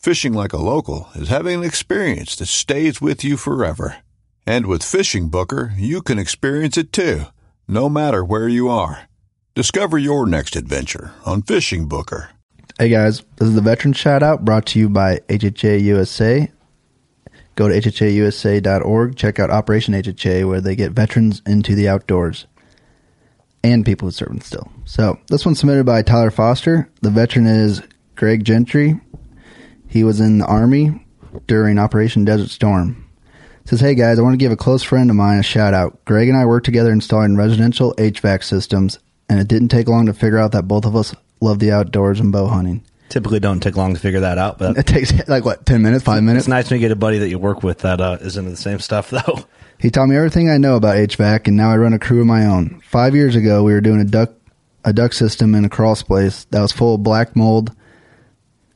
Fishing like a local is having an experience that stays with you forever. And with Fishing Booker, you can experience it too, no matter where you are. Discover your next adventure on Fishing Booker. Hey guys, this is the Veteran Shout Out brought to you by HHA USA. Go to hhausa.org, check out Operation HHA, where they get veterans into the outdoors and people who serve still. So, this one's submitted by Tyler Foster. The veteran is Greg Gentry. He was in the Army during Operation Desert Storm. Says, hey guys, I want to give a close friend of mine a shout out. Greg and I worked together installing residential HVAC systems, and it didn't take long to figure out that both of us love the outdoors and bow hunting. Typically, don't take long to figure that out, but It takes like what, 10 minutes, 5 minutes? it's nice when you get a buddy that you work with that uh, is into the same stuff, though. He taught me everything I know about HVAC, and now I run a crew of my own. Five years ago, we were doing a duck a duck system in a crawl space that was full of black mold.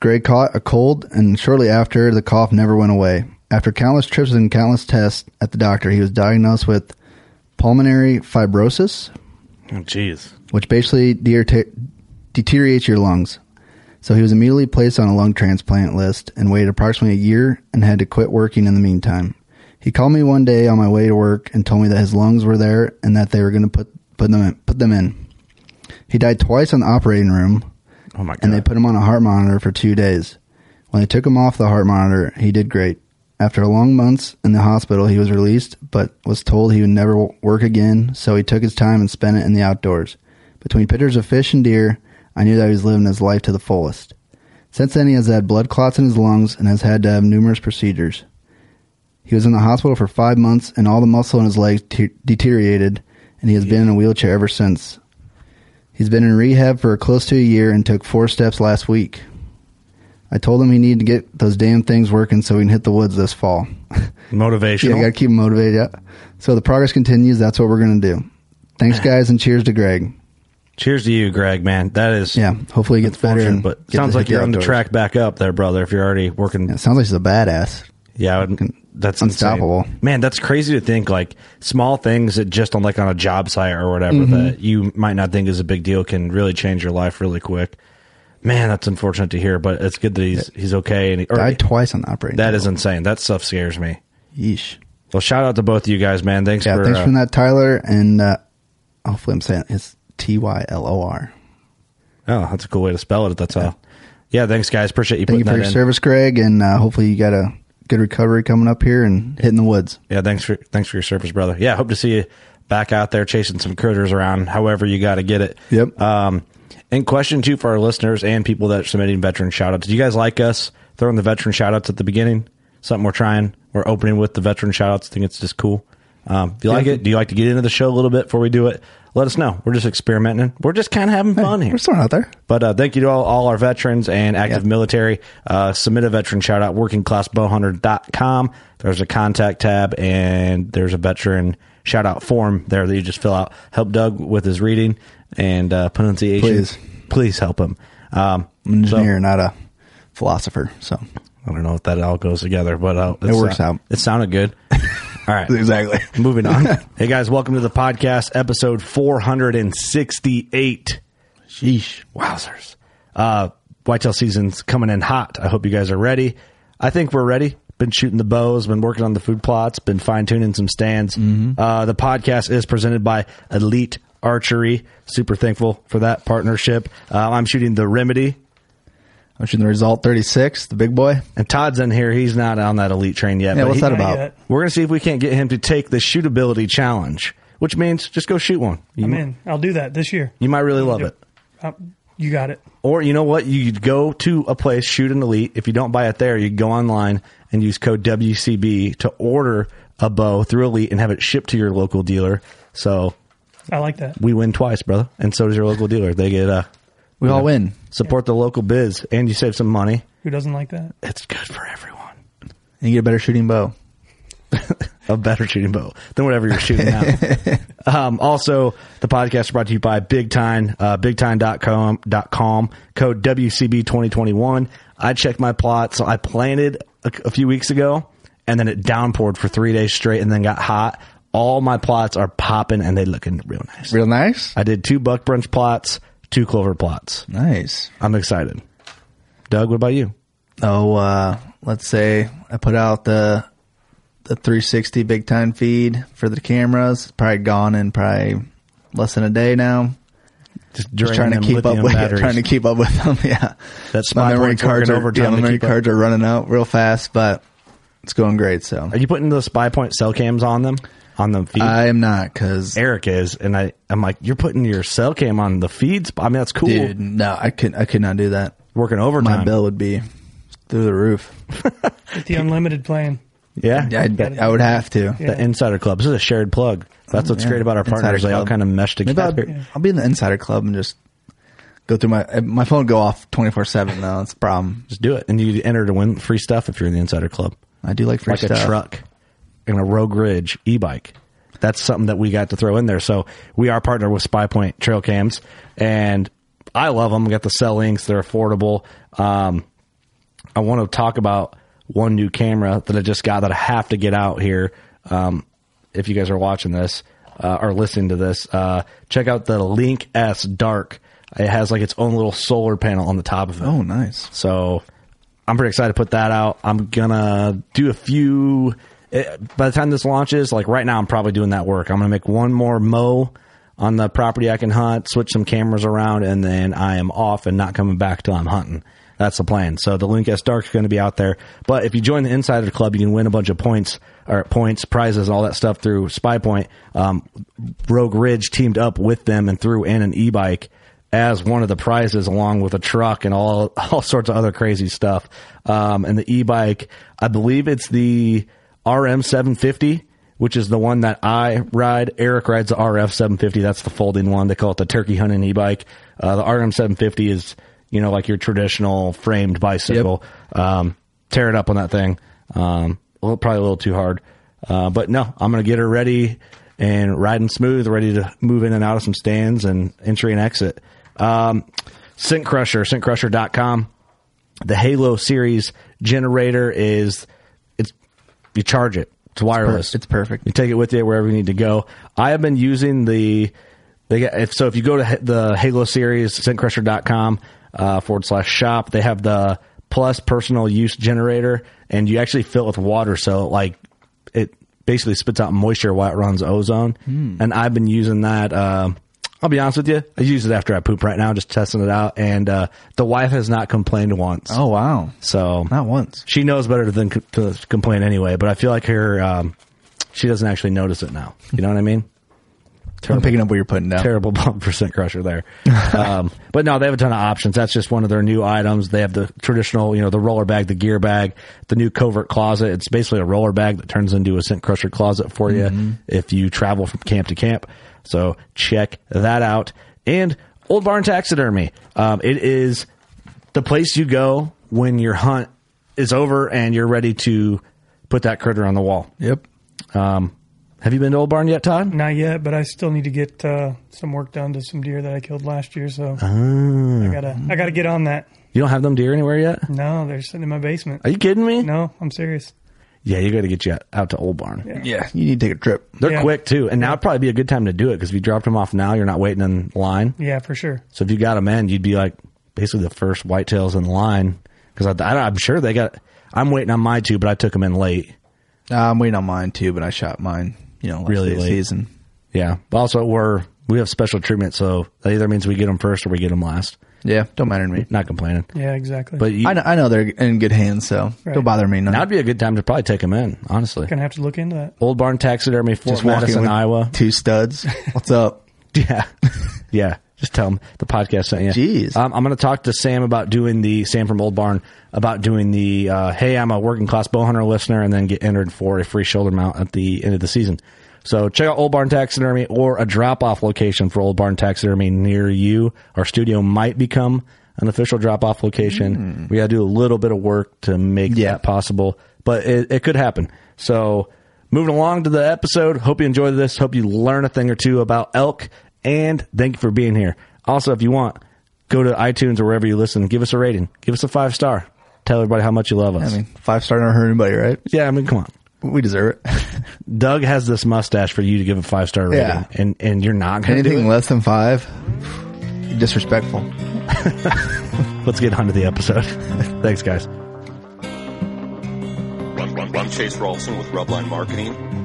Greg caught a cold, and shortly after, the cough never went away. After countless trips and countless tests at the doctor, he was diagnosed with pulmonary fibrosis, Oh, jeez. which basically deter- deteriorates your lungs. So he was immediately placed on a lung transplant list and waited approximately a year and had to quit working in the meantime. He called me one day on my way to work and told me that his lungs were there and that they were going to put put them in, put them in. He died twice in the operating room, Oh, my God. and they put him on a heart monitor for two days. When they took him off the heart monitor, he did great. After long months in the hospital, he was released, but was told he would never work again, so he took his time and spent it in the outdoors. Between pictures of fish and deer, I knew that he was living his life to the fullest. Since then, he has had blood clots in his lungs and has had to have numerous procedures. He was in the hospital for five months, and all the muscle in his legs te- deteriorated, and he has been in a wheelchair ever since. He's been in rehab for close to a year and took four steps last week. I told him he needed to get those damn things working so we can hit the woods this fall. Motivational. yeah, got to keep him motivated. Yeah. So the progress continues. That's what we're going to do. Thanks, guys, and cheers to Greg. Cheers to you, Greg, man. That is Yeah, hopefully he gets better. And but sounds like you're on the outdoors. track back up there, brother, if you're already working. Yeah, sounds like he's a badass. Yeah, I would- that's insane. Unstoppable. Man, that's crazy to think like small things that just on like on a job site or whatever Mm-hmm. that you might not think is a big deal can really change your life really quick. Man, that's unfortunate to hear, but it's good that he's he's okay and he, or- Died twice on the operating. that table. is insane. That stuff scares me. Yeesh. Well, shout out to both of you guys, man. Thanks Yeah, for thanks uh, for that, Tyler. And uh, hopefully I'm saying it. it's T Y L O R. Oh, that's a cool way to spell it. That's all. Yeah, thanks guys. Appreciate you Thank you for your in. service, Greg, and uh, hopefully you got a good recovery coming up here and hitting the woods. Yeah, thanks for thanks for your service, brother. Yeah, hope to see you back out there chasing some critters around. However, you got to get it. Yep. Um, and question two for our listeners and people that are submitting veteran shout outs. Do you guys like us throwing the veteran shout outs at the beginning? Something we're trying. We're opening with the veteran shout outs. I think it's just cool. Um, if you like it, do you like to get into the show a little bit before we do it? Let us know. We're just experimenting. We're just kind of having fun here. We're throwing out there. But uh, thank you to all, all our veterans and active Yeah. military. Uh, submit a veteran shout out, workingclassbowhunter.com. There's a contact tab and there's a veteran shout out form there that you just fill out. Help Doug with his reading and uh, pronunciation. Please. Please help him. Um, I'm an so- engineer, not a philosopher. So I don't know if that all goes together, but uh, It works out. It sounded good. All right. exactly. Moving on. hey guys, welcome to the podcast, episode 468. Sheesh. Wowzers. Uh, whitetail season's coming in hot. I hope you guys are ready. I think we're ready. Been shooting the bows, been working on the food plots, been fine tuning some stands. Uh, the podcast is presented by Elite Archery. Super thankful for that partnership. Uh, I'm shooting the Remedy, I'm shooting the result 36, the big boy. and Todd's in here. He's not on that Elite train yet. Yeah, what's he- that about? yet. We're going to see if we can't get him to take the shootability challenge, which means just go shoot one. You, I'm in. I'll do that this year. you might really love it. Uh, you got it. Or you know what? You could go to a place, shoot an elite. If you don't buy it there, you can go online and use code WCB to order a bow through Elite and have it shipped to your local dealer. So I like that. we win twice, brother. And so does your local dealer. They get uh We all win. support the local biz and you save some money. Who doesn't like that? It's good for everyone. And you get a better shooting bow. a better shooting bow than whatever you're shooting now. um, also, the podcast is brought to you by Big Tine, uh, bigtine.com, dot com, code WCB2021. I checked my plot. So I planted a, a few weeks ago and then it downpoured for three days straight and then got hot. All my plots are popping and they looking real nice. Real nice. I did two buck brunch plots, two clover plots. Nice. I'm excited. Doug, what about you? Oh, uh, let's say I put out the the 360 big tine feed for the cameras. It's probably gone in probably less than a day now. Just, Just trying to keep up with batteries. trying to keep up with them. Yeah, That spy point's working are overtime yeah, my memory keep up. cards are running out real fast, but it's going great. So Are you putting the spy point cell cams on them? On the feed? I am not because Eric is, and I, I'm like, you're putting your cell cam on the feeds. I mean, that's cool. dude, no, I could I could not do that. Working overtime. My bill would be through the roof. Get the unlimited plan. Yeah. I, I would have to. Yeah. The Insider Club. This is a shared plug. That's what's Yeah. great about our Insider partners. They all kind of mesh Maybe I'll, together. I'll be in the insider club and just go through my eh, my phone go off twenty four seven though. That's a problem. Just do it. And you enter to win free stuff if you're in the Insider Club. I do like free stuff. like stuff. a truck and a Rogue Ridge e-bike. That's something that we got to throw in there. So we are partnered with Spy Point Trail Cams, and I love them. We got the cell links; they're affordable. Um, I want to talk about one new camera that I just got that I have to get out here. Um, if you guys are watching this uh, or listening to this, uh, check out the Link S Dark. It has like its own little solar panel on the top of it. Oh, nice. So I'm pretty excited to put that out. I'm gonna do a few. Eh, By the time this launches, like right now, I'm probably doing that work. I'm gonna make one more mow on the property I can hunt, switch some cameras around, and then I am off and not coming back till I'm hunting. That's the plan. So the Link S Dark is going to be out there. But if you join the Insider Club, you can win a bunch of points or points, prizes, all that stuff through Spy Point. Um, Rogue Ridge teamed up with them and threw in an e-bike as one of the prizes, along with a truck and all all sorts of other crazy stuff. Um, and the e-bike, I believe it's the RM 750, which is the one that I ride. Eric rides the RF 750. That's the folding one. They call it the turkey hunting e-bike. Uh, the RM 750 is you know like your traditional framed bicycle. Um, tear it up on that thing. Um, well, probably a little too hard. Uh, but no, I'm going to get her ready and riding smooth, ready to move in and out of some stands and entry and exit. Um, Scent Crusher, scentcrusher.com. The Halo series generator is, you charge it. It's wireless. It's perfect. You take it with you wherever you need to go. I have been using the, they get, if, so if you go to the Halo series, scentcrusher.com, uh, forward slash shop, they have the plus personal use generator and you actually fill it with water. So like it basically spits out moisture while it runs ozone. And I've been using that, um, I'll be honest with you. I use it after I poop right now, just testing it out. And, uh, the wife has not complained once. Oh wow, So not once. she knows better than co- to complain anyway, but I feel like her, um, she doesn't actually notice it now. You know what I mean? I'm picking up what you're putting down. Terrible bump for Scent Crusher there. um, but no, they have a ton of options. That's just one of their new items. They have the traditional, you know, the roller bag, the gear bag, the new covert closet. It's basically a roller bag that turns into a scent crusher closet for you if you travel from camp to camp. So check that out. And Old Barn Taxidermy. Um, it is the place you go when your hunt is over and you're ready to put that critter on the wall. Yep. Um, have you been to Old Barn yet, Todd? Not yet, but I still need to get uh, some work done to some deer that I killed last year. So Ah. I gotta, I gotta get on that. You don't have them deer anywhere yet? No, they're sitting in my basement. Are you kidding me? No, I'm serious. Yeah, you got to get you out, out to Old Barn. Yeah, you need to take a trip. They're Yeah. quick too, and now would probably be a good time to do it because if you dropped them off now, you're not waiting in line. Yeah, for sure. So if you got them in, you'd be like basically the first whitetails in line because I, I, I'm sure they got. I'm waiting on my two, but I took them in late. Uh, I'm waiting on mine too, but I shot mine. You know, Really day late. season. Yeah, but also we're we have special treatment, so that either means we get them first or we get them last. Yeah, don't matter to me. Not complaining, Yeah, exactly. but you, I know, I know they're in good hands, so Right. don't bother me. None. now'd be a good time to probably take them in. Honestly, gonna have to look into that. Old Barn Taxidermy, Fort Just walking Madison, with Iowa. two studs. What's up? Yeah. yeah. Just tell them the podcast sent you. Jeez. Um, I'm going to talk to Sam about doing the, Sam from Old Barn, about doing the, uh, hey, I'm a working class bow hunter listener, and then get entered for a free shoulder mount at the end of the season. So check out Old Barn Taxidermy or a drop off location for Old Barn Taxidermy near you. Our studio might become an official drop off location. Hmm. We got to do a little bit of work to make Yeah. that possible, but it, it could happen. So moving along to the episode. Hope you enjoyed this. Hope you learn a thing or two about elk. And thank you for being here. Also, if you want, go to iTunes or wherever you listen. Give us a rating. Give us a five star. Tell everybody how much you love us. I mean, five star don't hurt anybody, right? yeah, I mean, come on. We deserve it. Doug has this mustache for you to give a five star rating, Yeah. and and you're not going to do Anything it. less than five, disrespectful. Let's get on to the episode. Thanks, guys. Run, run, run Chase Rolson with Rubline Marketing.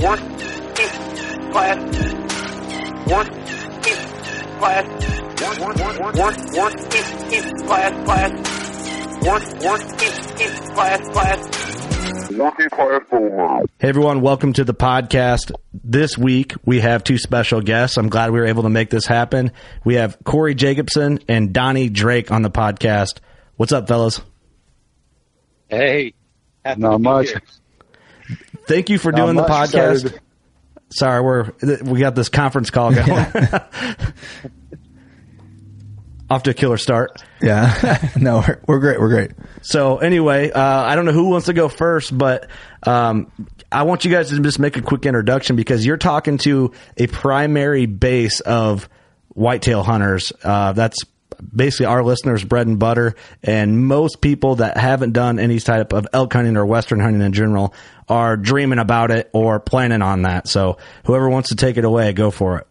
Working class. Working class. Work, work, work, work, work, class, class. Work, work, class, class. Working class Bow Hunter. Hey everyone, welcome to the podcast. This week we have two special guests. I'm glad we were able to make this happen. We have Corey Jacobsen and Donnie Drake on the podcast. What's up, fellas? Hey, Not to be much. Thank you for Not doing the podcast. Sorry, we're we got this conference call going. Off to a killer start. Yeah. no, we're, we're great. We're great. So anyway, uh, I don't know who wants to go first, but um, I want you guys to just make a quick introduction because you're talking to a primary base of whitetail hunters. Uh, that's basically our listeners' bread and butter, and most people that haven't done any type of elk hunting or western hunting in general are dreaming about it or planning on that. So whoever wants to take it away, go for it.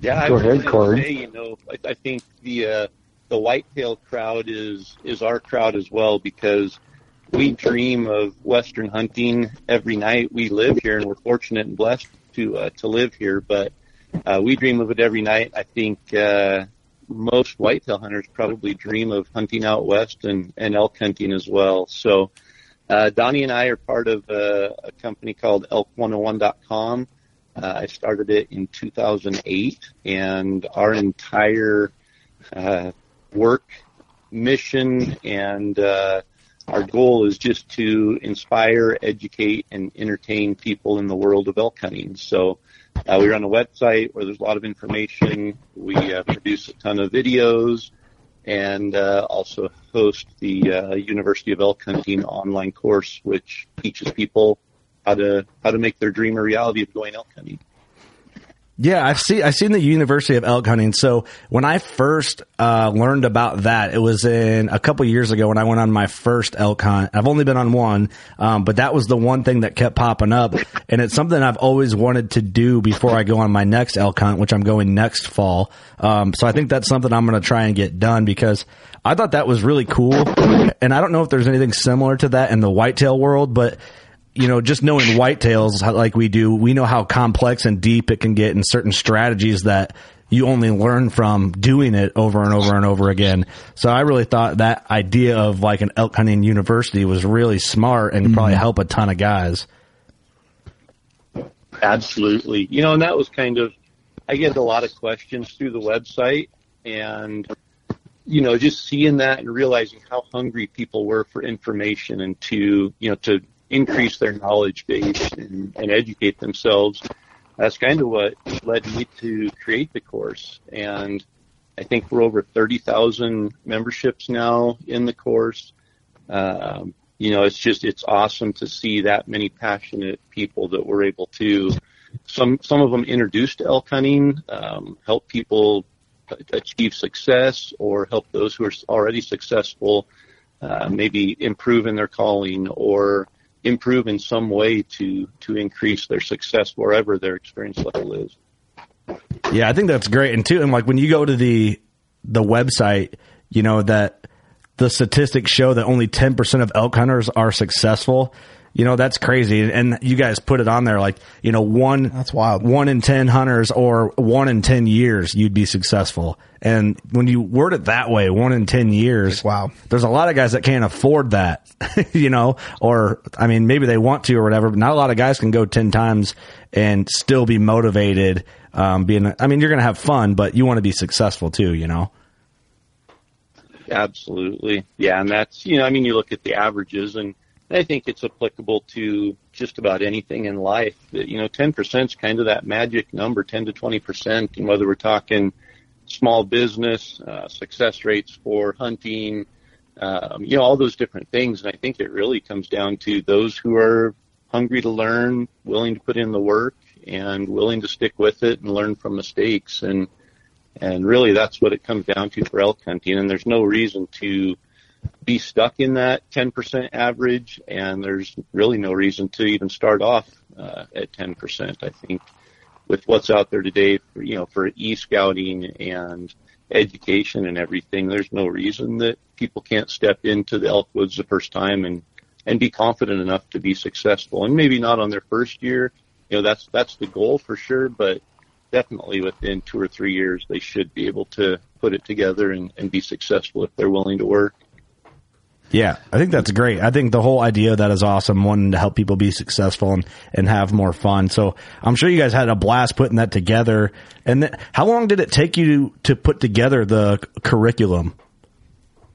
Yeah, I Go was ahead, Corey. Say, you know, I, I think the uh, the whitetail crowd is is our crowd as well because we dream of western hunting every night. We live here, and we're fortunate and blessed to uh, to live here. But uh, we dream of it every night. I think uh, most whitetail hunters probably dream of hunting out west and, and elk hunting as well. So uh, Donnie and I are part of a, a company called Elk101.com. Uh, I started it in 2008, and our entire uh, work mission and uh, our goal is just to inspire, educate, and entertain people in the world of elk hunting. So uh, we run a website where there's a lot of information. We uh, produce a ton of videos and uh, also host the uh, University of Elk Hunting online course, which teaches people how to how to make their dream a reality of going elk hunting. Yeah, I've seen I've seen the University of Elk Hunting. So when I first uh, learned about that, it was in a couple years ago when I went on my first elk hunt. I've only been on one, um, but that was the one thing that kept popping up, and it's something I've always wanted to do before I go on my next elk hunt, which I'm going next fall. Um, so I think that's something I'm going to try and get done because I thought that was really cool, and I don't know if there's anything similar to that in the whitetail world, but you know, just knowing whitetails like we do, we know how complex and deep it can get and certain strategies that you only learn from doing it over and over and over again. So I really thought that idea of like an elk hunting university was really smart and probably mm-hmm. help a ton of guys. Absolutely. You know, and that was kind of, I get a lot of questions through the website and, you know, just seeing that and realizing how hungry people were for information and to, you know, to increase their knowledge base and, and educate themselves. That's kind of what led me to create the course. And I think we're over 30,000 memberships now in the course. Um, you know, it's just it's awesome to see that many passionate people that were able to some some of them introduced to elk hunting, um, help people achieve success, or help those who are already successful uh, maybe improve in their calling or improve in some way to to increase their success wherever their experience level is. Yeah, I think that's great. And too, and like when you go to the the website, you know that the statistics show that only ten percent of elk hunters are successful. You know that's crazy, and you guys put it on there like you know one That's wild. one in ten hunters or one in ten years you'd be successful. And when you word it that way, one in ten years, Wow. There's a lot of guys that can't afford that, you know, or I mean maybe they want to or whatever, but not a lot of guys can go ten times and still be motivated. Um, being, I mean, you're gonna have fun, but you want to be successful too, you know. Absolutely. Yeah, and that's, you know, I mean, you look at the averages and I think it's applicable to just about anything in life you know, 10% is kind of that magic number, 10 to 20%. And whether we're talking small business, uh, success rates for hunting, um, you know, all those different things. And I think it really comes down to those who are hungry to learn, willing to put in the work and willing to stick with it and learn from mistakes. And, and really that's what it comes down to for elk hunting. And there's no reason to be stuck in that 10% average. And there's really no reason to even start off uh, at 10%. I think with what's out there today, for, you know, for e-scouting and education and everything, there's no reason that people can't step into the elk woods the first time and, and be confident enough to be successful. And maybe not on their first year, you know, that's, that's the goal for sure, but definitely within two or three years, they should be able to put it together and, and be successful if they're willing to work. Yeah, I think that's great. I think the whole idea of that is awesome, wanting to help people be successful and, and have more fun. So I'm sure you guys had a blast putting that together. And th- how long did it take you to put together the curriculum?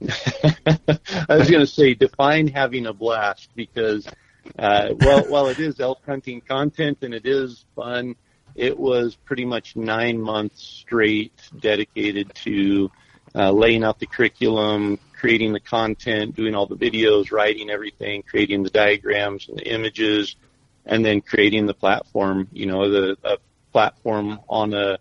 I was going to say define having a blast because, uh, well, while it is elk hunting content and it is fun, it was pretty much nine months straight dedicated to uh, laying out the curriculum, creating the content, doing all the videos, writing everything, creating the diagrams and the images, and then creating the platform. You know, the a platform on a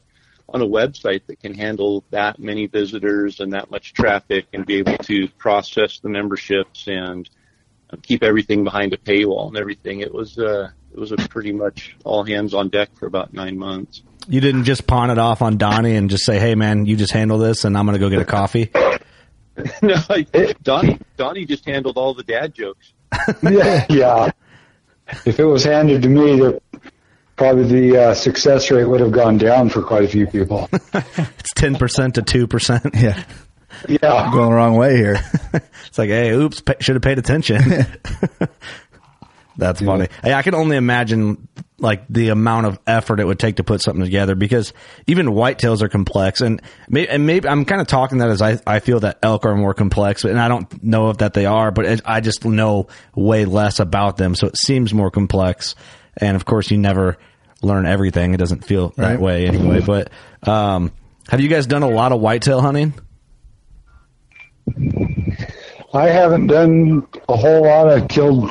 on a website that can handle that many visitors and that much traffic and be able to process the memberships and keep everything behind a paywall and everything. It was uh, it was a pretty much all hands on deck for about nine months. You didn't just pawn it off on Donnie and just say, "Hey, man, you just handle this, and I'm going to go get a coffee." no, I, Donnie Donnie just handled all the dad jokes. yeah, yeah. If it was handed to me, the, probably the uh, success rate would have gone down for quite a few people. it's ten percent to two percent. Yeah, yeah, I'm going the wrong way here. it's like, hey, oops, pa- should have paid attention. That's funny. Hey, I can only imagine like the amount of effort it would take to put something together because even whitetails are complex and maybe, and maybe I'm kind of talking that as I, I feel that elk are more complex and I don't know if that they are, but it, I just know way less about them. So it seems more complex. And of course you never learn everything. It doesn't feel that Right. way anyway, but, um, have you guys done a lot of whitetail hunting? I haven't done a whole lot. I killed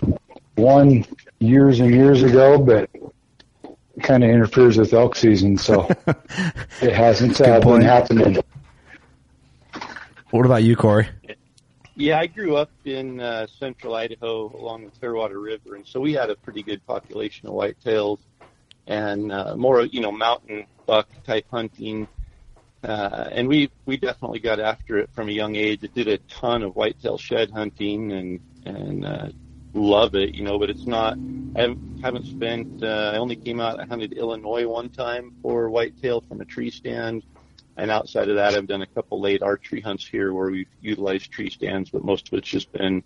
one years and years ago, but kind of interferes with elk season, so it hasn't uh, been happening. What about you, Corey? Yeah, I grew up in uh, central Idaho along the Clearwater River, and so we had a pretty good population of whitetails and uh, more, you know, mountain buck type hunting. Uh, and we we definitely got after it from a young age. I did a ton of whitetail shed hunting and and uh, love it, you know. But it's not. I haven't, haven't spent. Uh, I only came out. I hunted Illinois one time for whitetail from a tree stand. and outside of that, I've done a couple late archery hunts here where we've utilized tree stands, but most of it's just been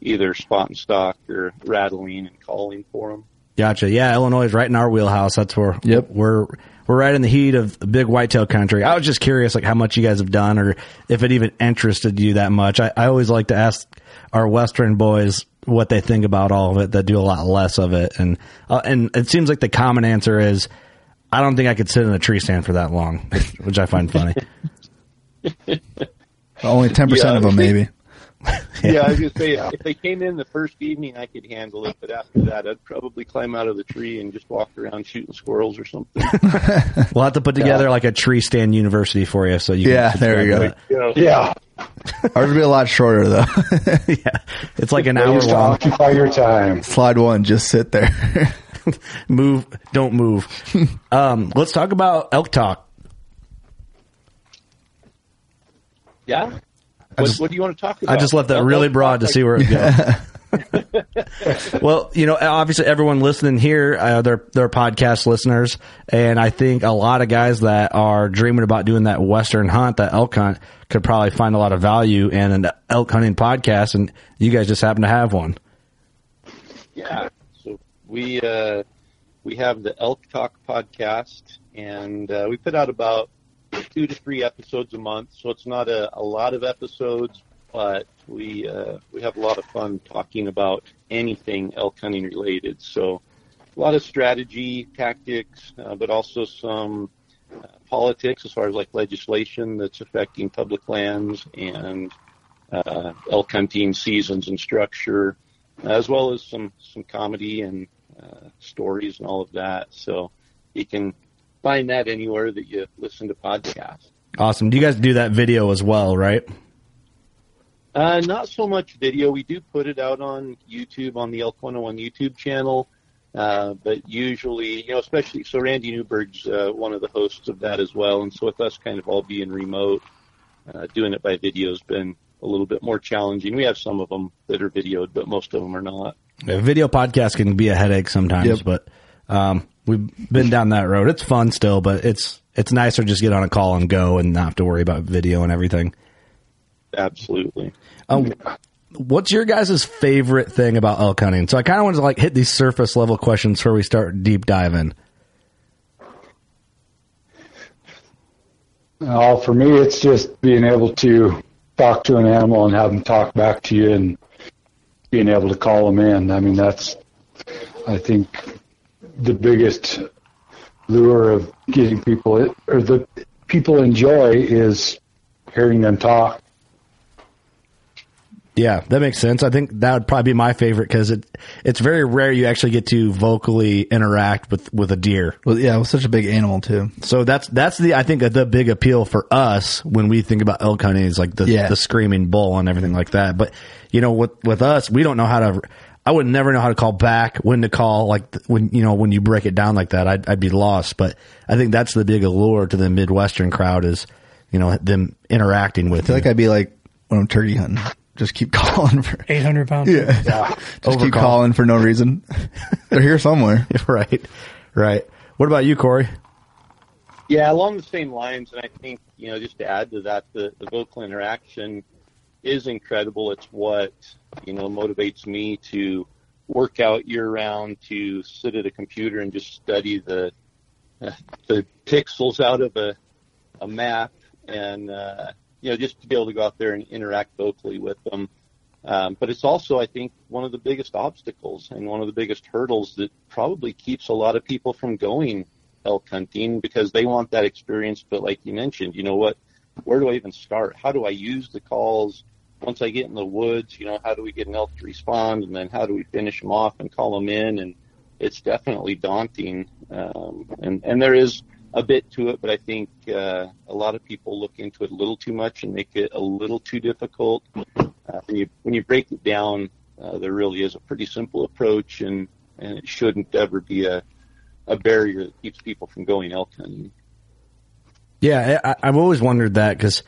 either spot and stock or rattling and calling for them. Gotcha. Yeah, Illinois is right in our wheelhouse. That's where Yep. we're we're right in the heat of the big whitetail country. I was just curious, like how much you guys have done, or if it even interested you that much. I, I always like to ask our Western boys what they think about all of it that do a lot less of it, and uh, and it seems like the common answer is, I don't think I could sit in a tree stand for that long, which, which I find funny. Only ten percent Yeah. of them, maybe. Yeah, I was gonna say if they came in the first evening, I could handle it, but after that, I'd probably climb out of the tree and just walk around shooting squirrels or something. We'll have to put together like a tree stand university for you, so you can Yeah, there you subscribe go. Yeah. Ours would be a lot shorter though. yeah, it's like an hour to long. occupy your time. Slide one, just sit there. move, don't move. um, let's talk about elk talk. Yeah. What, just- what do you want to talk about? I just left that Well, really let's broad to talk see where it goes. well, you know, obviously everyone listening here, uh, they're they're podcast listeners, and I think a lot of guys that are dreaming about doing that western hunt, that elk hunt, could probably find a lot of value in an elk hunting podcast, and you guys just happen to have one. Yeah. So we uh, we have the Elk Talk podcast, and uh, we put out about two to three episodes a month. So it's not a, a lot of episodes, but we uh, we have a lot of fun talking about anything elk hunting related. So a lot of strategy, tactics, uh, but also some uh, politics as far as like legislation that's affecting public lands and uh, elk hunting seasons and structure, as well as some some comedy and uh, stories and all of that. So you can find that anywhere that you listen to podcasts. Awesome. Do you guys do that video as well, right? Uh, not so much video. We do put it out on YouTube on the Elk 101 YouTube channel. Uh, but usually, you know, especially, so Randy Newberg's, uh, one of the hosts of that as well. And so with us kind of all being remote, uh, doing it by video has been a little bit more challenging. We have some of them that are videoed, but most of them are not. A video podcast can be a headache sometimes, Yep. but um, we've been down that road. It's fun still, but it's it's nicer just get on a call and go and not have to worry about video and everything. Absolutely. Um, what's your guys' favorite thing about elk hunting? So I kind of wanted to like hit these surface level questions before we start deep diving. Uh, for me, it's just being able to talk to an animal and have them talk back to you and being able to call them in. I mean, that's, I think, the biggest lure of getting people, or the people enjoy is hearing them talk. Yeah, that makes sense. I think that would probably be my favorite because it it's very rare you actually get to vocally interact with with a deer. well, yeah, it was such a big animal too. So that's that's the I think the big appeal for us when we think about elk hunting is like the Yeah. the screaming bull and everything like that. But you know, with with us, we don't know how to. I would never know how to call back, when to call, like when you know when you break it down like that, I'd, I'd be lost. But I think that's the big allure to the midwestern crowd is you know them interacting with I feel you. like I'd be like when I'm turkey hunting. Just keep calling for 800 pounds. yeah. Just keep Overcall. calling for no reason. They're here somewhere. right, right. What about you, Corey? Yeah, along the same lines, and I think you know, just to add to that, the, the vocal interaction is incredible. It's what you know motivates me to work out year round, to sit at a computer and just study the uh, the pixels out of a a map, and uh, you know, just to be able to go out there and interact vocally with them. Um, but it's also, I think, one of the biggest obstacles and one of the biggest hurdles that probably keeps a lot of people from going elk hunting because they want that experience. But like you mentioned, you know what? Where do I even start? How do I use the calls? Once I get in the woods, you know, how do we get an elk to respond? And then how do we finish them off and call them in? And it's definitely daunting. Um, and, and there is a bit to it, but I think uh, a lot of people look into it a little too much and make it a little too difficult. Uh, when you when you break it down, uh, there really is a pretty simple approach, and and it shouldn't ever be a a barrier that keeps people from going elk hunting. Yeah, I, I've always wondered that because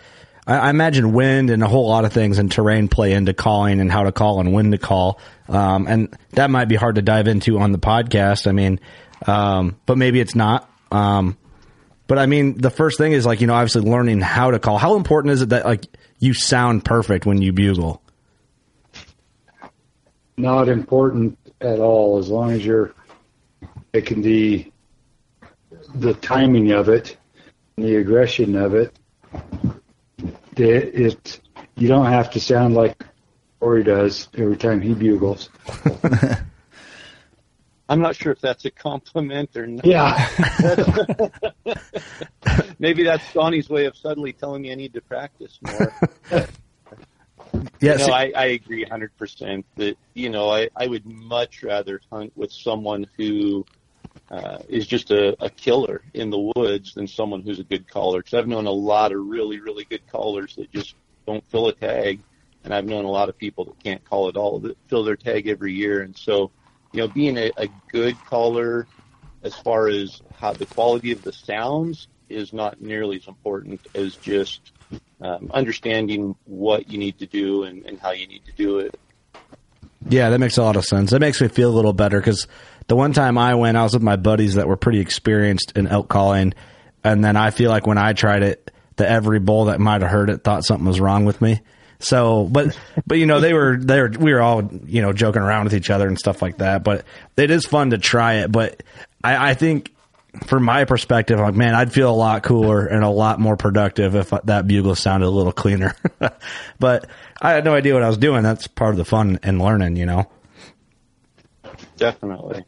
I, I imagine wind and a whole lot of things and terrain play into calling and how to call and when to call. Um, and that might be hard to dive into on the podcast. I mean, um, but maybe it's not. Um, But I mean, the first thing is like you know, obviously learning how to call. How important is it that like you sound perfect when you bugle? Not important at all, as long as you're it can be the timing of it, the aggression of it. It, it you don't have to sound like Corey does every time he bugles. I'm not sure if that's a compliment or not. Yeah. Maybe that's Donnie's way of suddenly telling me I need to practice more. You know, I, I agree 100% that, you know, I, I would much rather hunt with someone who uh, is just a, a killer in the woods than someone who's a good caller. Because I've known a lot of really, really good callers that just don't fill a tag. And I've known a lot of people that can't call at all that fill their tag every year. And so, you know, being a, a good caller as far as how the quality of the sounds is not nearly as important as just um, understanding what you need to do and, and how you need to do it. Yeah, that makes a lot of sense. That makes me feel a little better because the one time I went, I was with my buddies that were pretty experienced in elk calling, and then I feel like when I tried it, that every bull that might have heard it thought something was wrong with me. So, but but you know they were they were we were all you know joking around with each other and stuff like that. But it is fun to try it. But I, I think from my perspective, I'm like man, I'd feel a lot cooler and a lot more productive if that bugle sounded a little cleaner. but I had no idea what I was doing. That's part of the fun and learning, you know. Definitely.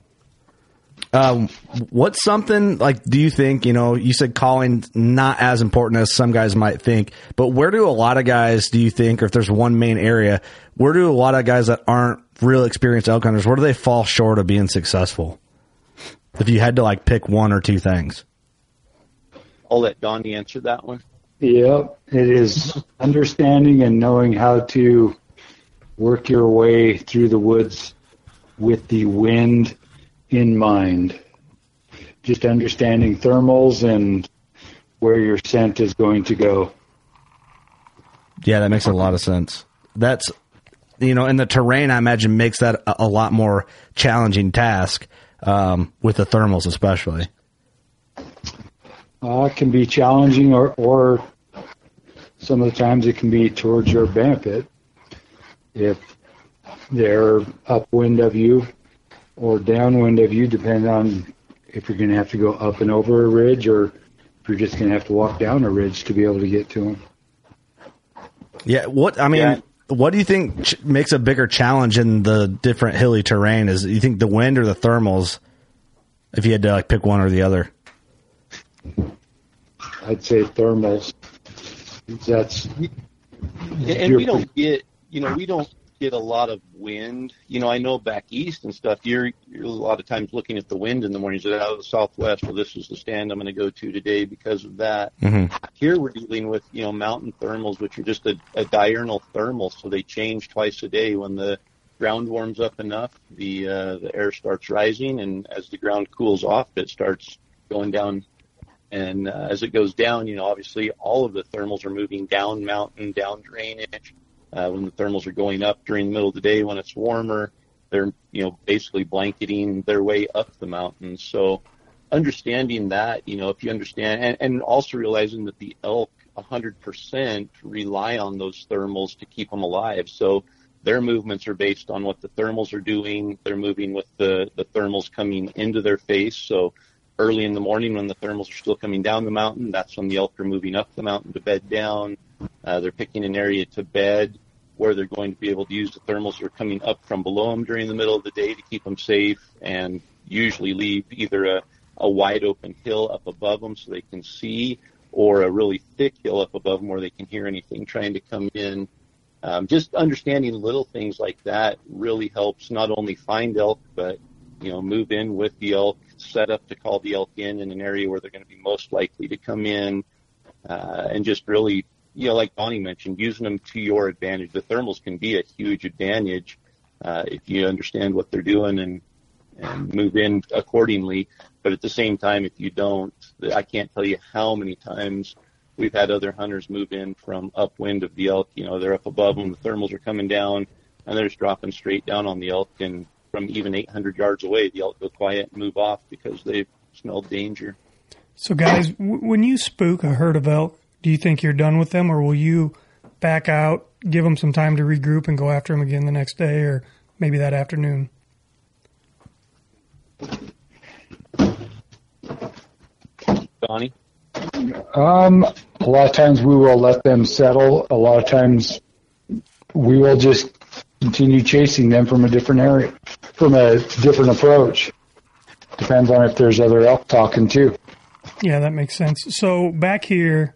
Um, what's something like? Do you think you know? You said calling not as important as some guys might think, but where do a lot of guys do you think, or if there's one main area, where do a lot of guys that aren't real experienced elk hunters, where do they fall short of being successful? If you had to like pick one or two things, I'll let Donnie answer that one. Yep, it is understanding and knowing how to work your way through the woods with the wind in mind. Just understanding thermals and where your scent is going to go. yeah, that makes a lot of sense. That's you know, and the terrain I imagine makes that a, a lot more challenging task um, with the thermals, especially. Uh, it can be challenging, or, or some of the times it can be towards your benefit. If they're upwind of you or downwind of you, depending on if you're going to have to go up and over a ridge or if you're just going to have to walk down a ridge to be able to get to them. Yeah, what I mean, Yeah. what do you think ch- makes a bigger challenge in the different hilly terrain? Is you think the wind or the thermals? If you had to like pick one or the other, I'd say thermals. That's And, and we don't get, you know, we don't get a lot of wind. You know, I know back east and stuff, you're, you're a lot of times looking at the wind in the mornings. Out of the southwest, well, this is the stand I'm going to go to today because of that. Here we're dealing with, you know, mountain thermals, which are just a, a diurnal thermal, so they change twice a day. When the ground warms up enough, the uh, the air starts rising, and as the ground cools off, it starts going down. And uh, as it goes down, you know, obviously all of the thermals are moving down mountain, down drainage. Uh, when the thermals are going up during the middle of the day, when it's warmer, they're you know basically blanketing their way up the mountain. So understanding that, you know, if you understand, and, and also realizing that the elk 100% rely on those thermals to keep them alive. So their movements are based on what the thermals are doing. They're moving with the, the thermals coming into their face. So early in the morning when the thermals are still coming down the mountain, that's when the elk are moving up the mountain to bed down. Uh, they're picking an area to bed where they're going to be able to use the thermals that are coming up from below them during the middle of the day to keep them safe and usually leave either a, a wide open hill up above them so they can see or a really thick hill up above them where they can hear anything trying to come in. Um, just understanding little things like that really helps not only find elk, but you know, move in with the elk, set up to call the elk in in an area where they're going to be most likely to come in, uh, and just really, you know, like Donnie mentioned, using them to your advantage. The thermals can be a huge advantage uh, if you understand what they're doing and and move in accordingly. But at the same time, if you don't, I can't tell you how many times we've had other hunters move in from upwind of the elk. You know, they're up above them, the thermals are coming down, and they're just dropping straight down on the elk. And from even 800 yards away, the elk go quiet and move off because they've smelled danger. So, guys, w- when you spook a herd of elk, do you think you're done with them, or will you back out, give them some time to regroup, and go after them again the next day, or maybe that afternoon? Donnie? Um, a lot of times we will let them settle. A lot of times we will just continue chasing them from a different area, from a different approach. Depends on if there's other elk talking too. Yeah, that makes sense. So back here,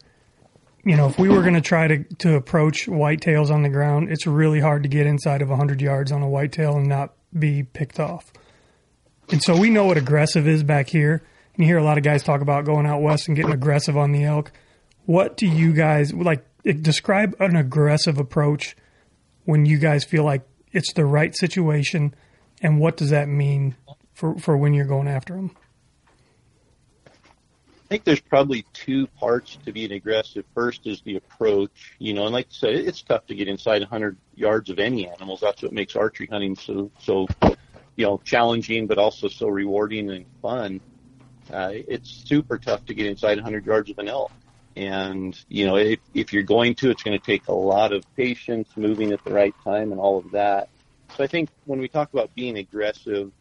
you know, if we were going to try to to approach whitetails on the ground, it's really hard to get inside of 100 yards on a whitetail and not be picked off. And so we know what aggressive is back here. And you hear a lot of guys talk about going out west and getting aggressive on the elk. What do you guys like? Eh, describe an aggressive approach when you guys feel like it's the right situation, and what does that mean for for when you're going after them? I think there's probably two parts to being aggressive. First is the approach, you know, and like I said, it's tough to get inside 100 yards of any animals. That's what makes archery hunting so so, you know, challenging, but also so rewarding and fun. Uh, it's super tough to get inside 100 yards of an elk. And, you know, if, if you're going to, it's going to take a lot of patience, moving at the right time, and all of that. So I think when we talk about being aggressive,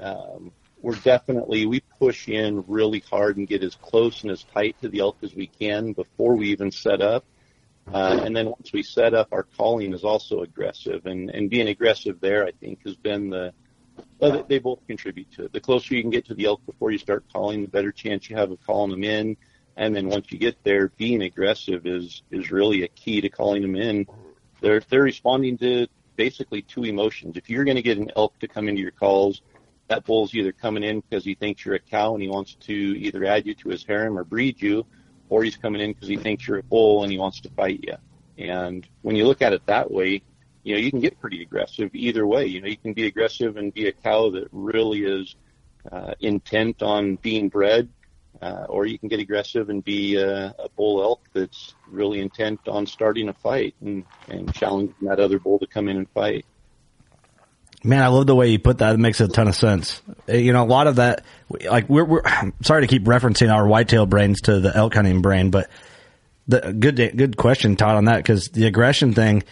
um, we're definitely, we push in really hard and get as close and as tight to the elk as we can before we even set up. Uh, and then once we set up, our calling is also aggressive. And, and being aggressive there, I think, has been the, they both contribute to it. The closer you can get to the elk before you start calling, the better chance you have of calling them in. And then once you get there, being aggressive is is really a key to calling them in. They're they're responding to basically two emotions. If you're going to get an elk to come into your calls, that bull's either coming in because he thinks you're a cow and he wants to either add you to his harem or breed you, or he's coming in because he thinks you're a bull and he wants to fight you. And when you look at it that way, you know, you can get pretty aggressive either way. You know, you can be aggressive and be a cow that really is uh, intent on being bred, uh, or you can get aggressive and be a, a bull elk that's really intent on starting a fight and, and challenging that other bull to come in and fight. Man, I love the way you put that. It makes a ton of sense. Uh, You know, a lot of that, like we're, we're sorry to keep referencing our whitetail brains to the elk hunting brain, but the good, good question, Todd, on that because the aggression thing.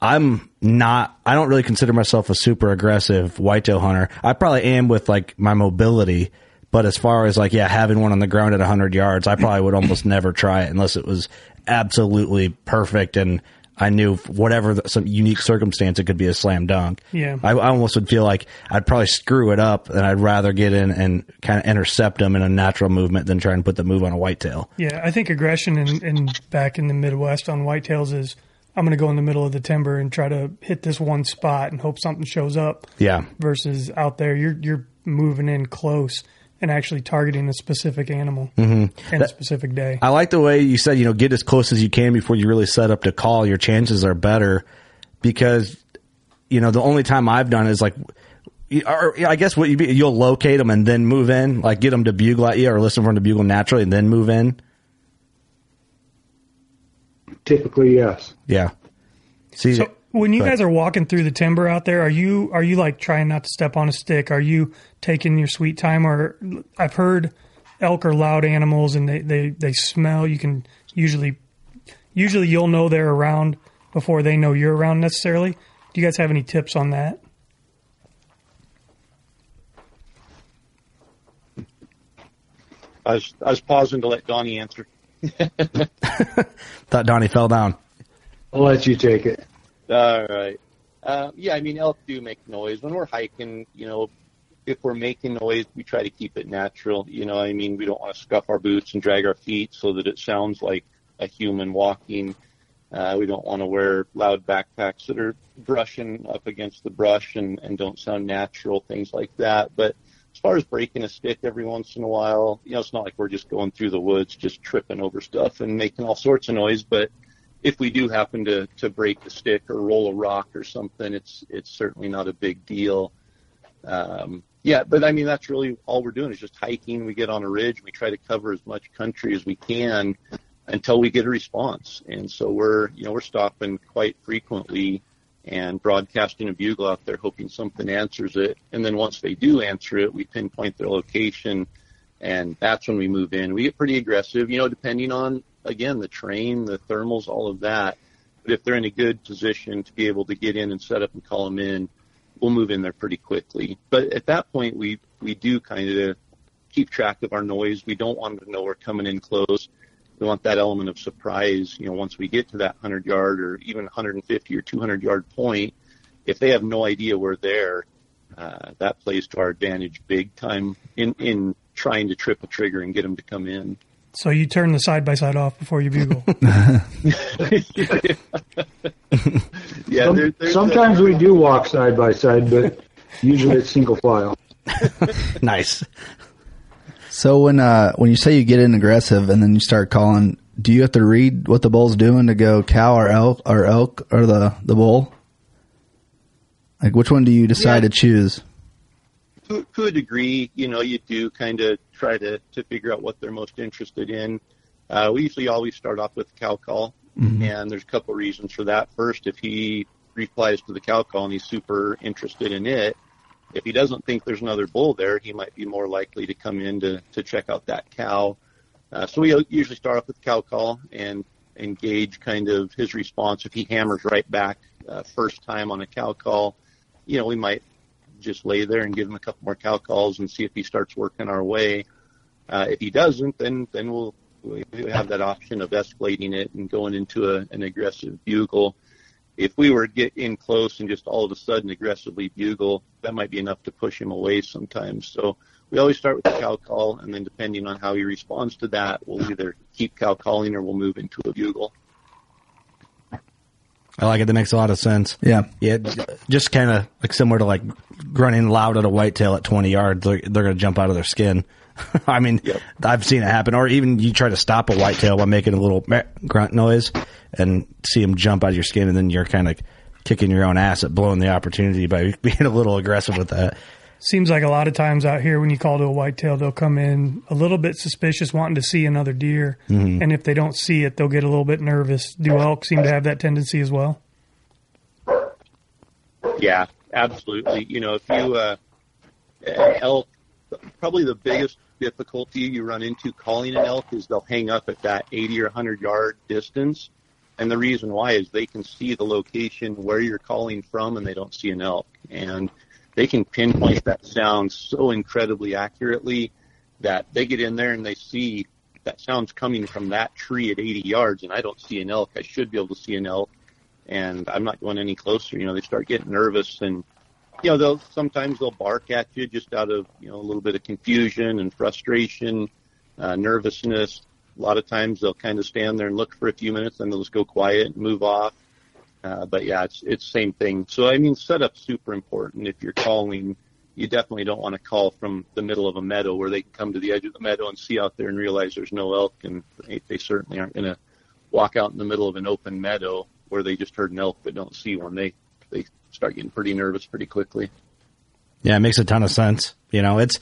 I'm not. I don't really consider myself a super aggressive whitetail hunter. I probably am with like my mobility, but as far as like yeah, having one on the ground at 100 yards, I probably would almost never try it unless it was absolutely perfect and I knew whatever the, some unique circumstance it could be a slam dunk. Yeah. I, I almost would feel like I'd probably screw it up, and I'd rather get in and kind of intercept them in a natural movement than try and put the move on a whitetail. Yeah, I think aggression in, in back in the Midwest on whitetails is I'm going to go in the middle of the timber and try to hit this one spot and hope something shows up. Yeah. Versus out there, you're you're moving in close and actually targeting a specific animal Mhm. and a specific day. I like the way you said, you know, get as close as you can before you really set up to call. Your chances are better because, you know, the only time I've done is like, or I guess what you be, you'll locate them and then move in, like get them to bugle at you or listen for them to bugle naturally and then move in. Typically, yes. Yeah. See, So when you Go guys are walking through the timber out there, are you are you like trying not to step on a stick? Are you taking your sweet time? Or I've heard elk are loud animals and they, they, they smell. You can usually usually you'll know they're around before they know you're around necessarily. Do you guys have any tips on that? I was I was pausing to let Donnie answer. thought Donnie fell down. I'll let you take it. All right. Uh, yeah, I mean, elk do make noise when we're hiking. You know, if we're making noise, we try to keep it natural. You know, I mean, we don't want to scuff our boots and drag our feet so that it sounds like a human walking. Uh, we don't want to wear loud backpacks that are brushing up against the brush and, and don't sound natural, things like that. But as far as breaking a stick every once in a while, you know, it's not like we're just going through the woods, just tripping over stuff and making all sorts of noise. But if we do happen to to break the stick or roll a rock or something, it's it's certainly not a big deal. Um, yeah, but I mean that's really all we're doing is just hiking. We get on a ridge, we try to cover as much country as we can until we get a response. And so we're you know we're stopping quite frequently and broadcasting a bugle out there, hoping something answers it. And then once they do answer it, we pinpoint their location and that's when we move in. We get pretty aggressive, you know, depending on again the train, the thermals, all of that. But if they're in a good position to be able to get in and set up and call them in, we'll move in there pretty quickly. But at that point, we we do kind of keep track of our noise. We don't want them to know we're coming in close. We want that element of surprise. You know, once we get to that 100 yard or even 150 or 200 yard point, if they have no idea we're there, uh, that plays to our advantage big time in in trying to trip a trigger and get them to come in. So you turn the side by side off before you bugle. yeah, Some- there, there's sometimes we do walk side by side, but usually it's single file. nice. So when uh when you say you get in aggressive and then you start calling, do you have to read what the bull's doing to go cow or elk or elk or the the bull? Like which one do you decide Yeah. to choose? To, to a degree, you know, you do kind of try to, to figure out what they're most interested in. Uh, we usually always start off with cow call, and there's a couple reasons for that. First, if he replies to the cow call and he's super interested in it, if he doesn't think there's another bull there, he might be more likely to come in to, to check out that cow. Uh, so we usually start off with cow call and engage kind of his response. If he hammers right back uh, first time on a cow call, you know, we might just lay there and give him a couple more cow calls and see if he starts working our way. Uh, if he doesn't, then then we'll we have that option of escalating it and going into a, an aggressive bugle. If we were to get in close and just all of a sudden aggressively bugle, that might be enough to push him away sometimes. So we always start with the cow call, and then depending on how he responds to that, we'll either keep cow calling or we'll move into a bugle. I like it. That makes a lot of sense. Yeah. Yeah, just kind of like similar to like grunting loud at a whitetail at 20 yards. They're, they're going to jump out of their skin. I mean, I've seen it happen. Or even you try to stop a whitetail by making a little grunt noise and see them jump out of your skin, and then you're kind of kicking your own ass at blowing the opportunity by being a little aggressive with that. Seems like a lot of times out here when you call to a whitetail, they'll come in a little bit suspicious, wanting to see another deer, Mhm. and if they don't see it, they'll get a little bit nervous. Do elk seem to have that tendency as well? Yeah, absolutely. You know, if you uh, elk, probably the biggest difficulty you run into calling an elk is they'll hang up at that 80 or 100 yard distance, and the reason why is they can see the location where you're calling from, and they don't see an elk, and they can pinpoint that sound so incredibly accurately that they get in there and they see that sound's coming from that tree at 80 yards, and I don't see an elk. I should be able to see an elk and I'm not going any closer. You know, they start getting nervous and, you know, they'll sometimes they'll bark at you just out of, you know, a little bit of confusion and frustration, uh, nervousness. A lot of times they'll kind of stand there and look for a few minutes and they'll just go quiet and move off. Uh, but yeah, it's, it's same thing. So, I mean, setup's super important. If you're calling, you definitely don't want to call from the middle of a meadow where they can come to the edge of the meadow and see out there and realize there's no elk and they, they certainly aren't going to walk out in the middle of an open meadow where they just heard an elk but don't see one. They they start getting pretty nervous pretty quickly. Yeah, it makes a ton of sense. You know, it's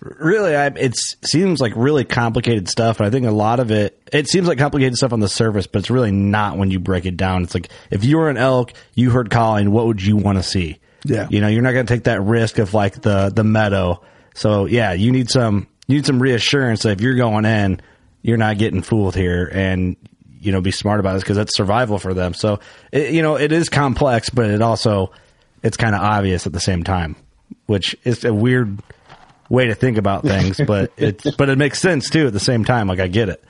really, I, it seems like really complicated stuff. And I think a lot of it, it seems like complicated stuff on the surface, but it's really not when you break it down. It's like if you were an elk, you heard calling, what would you want to see? Yeah. You know, you're not going to take that risk of like the, the meadow. So yeah, you need some, you need some reassurance that if you're going in, you're not getting fooled here and, you know, be smart about this because that's survival for them. So, it, you know, it is complex, but it also, it's kind of obvious at the same time, which is a weird way to think about things, but it's, but it makes sense too at the same time. Like I get it.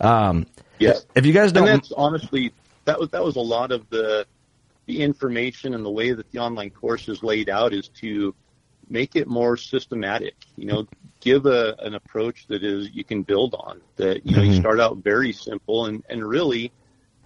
Um, Yes. if you guys And don't, that's honestly that was that was a lot of the the information and the way that the online course is laid out is to make it more systematic. You know, give a an approach that is you can build on. That you know you Mhm. start out very simple and and really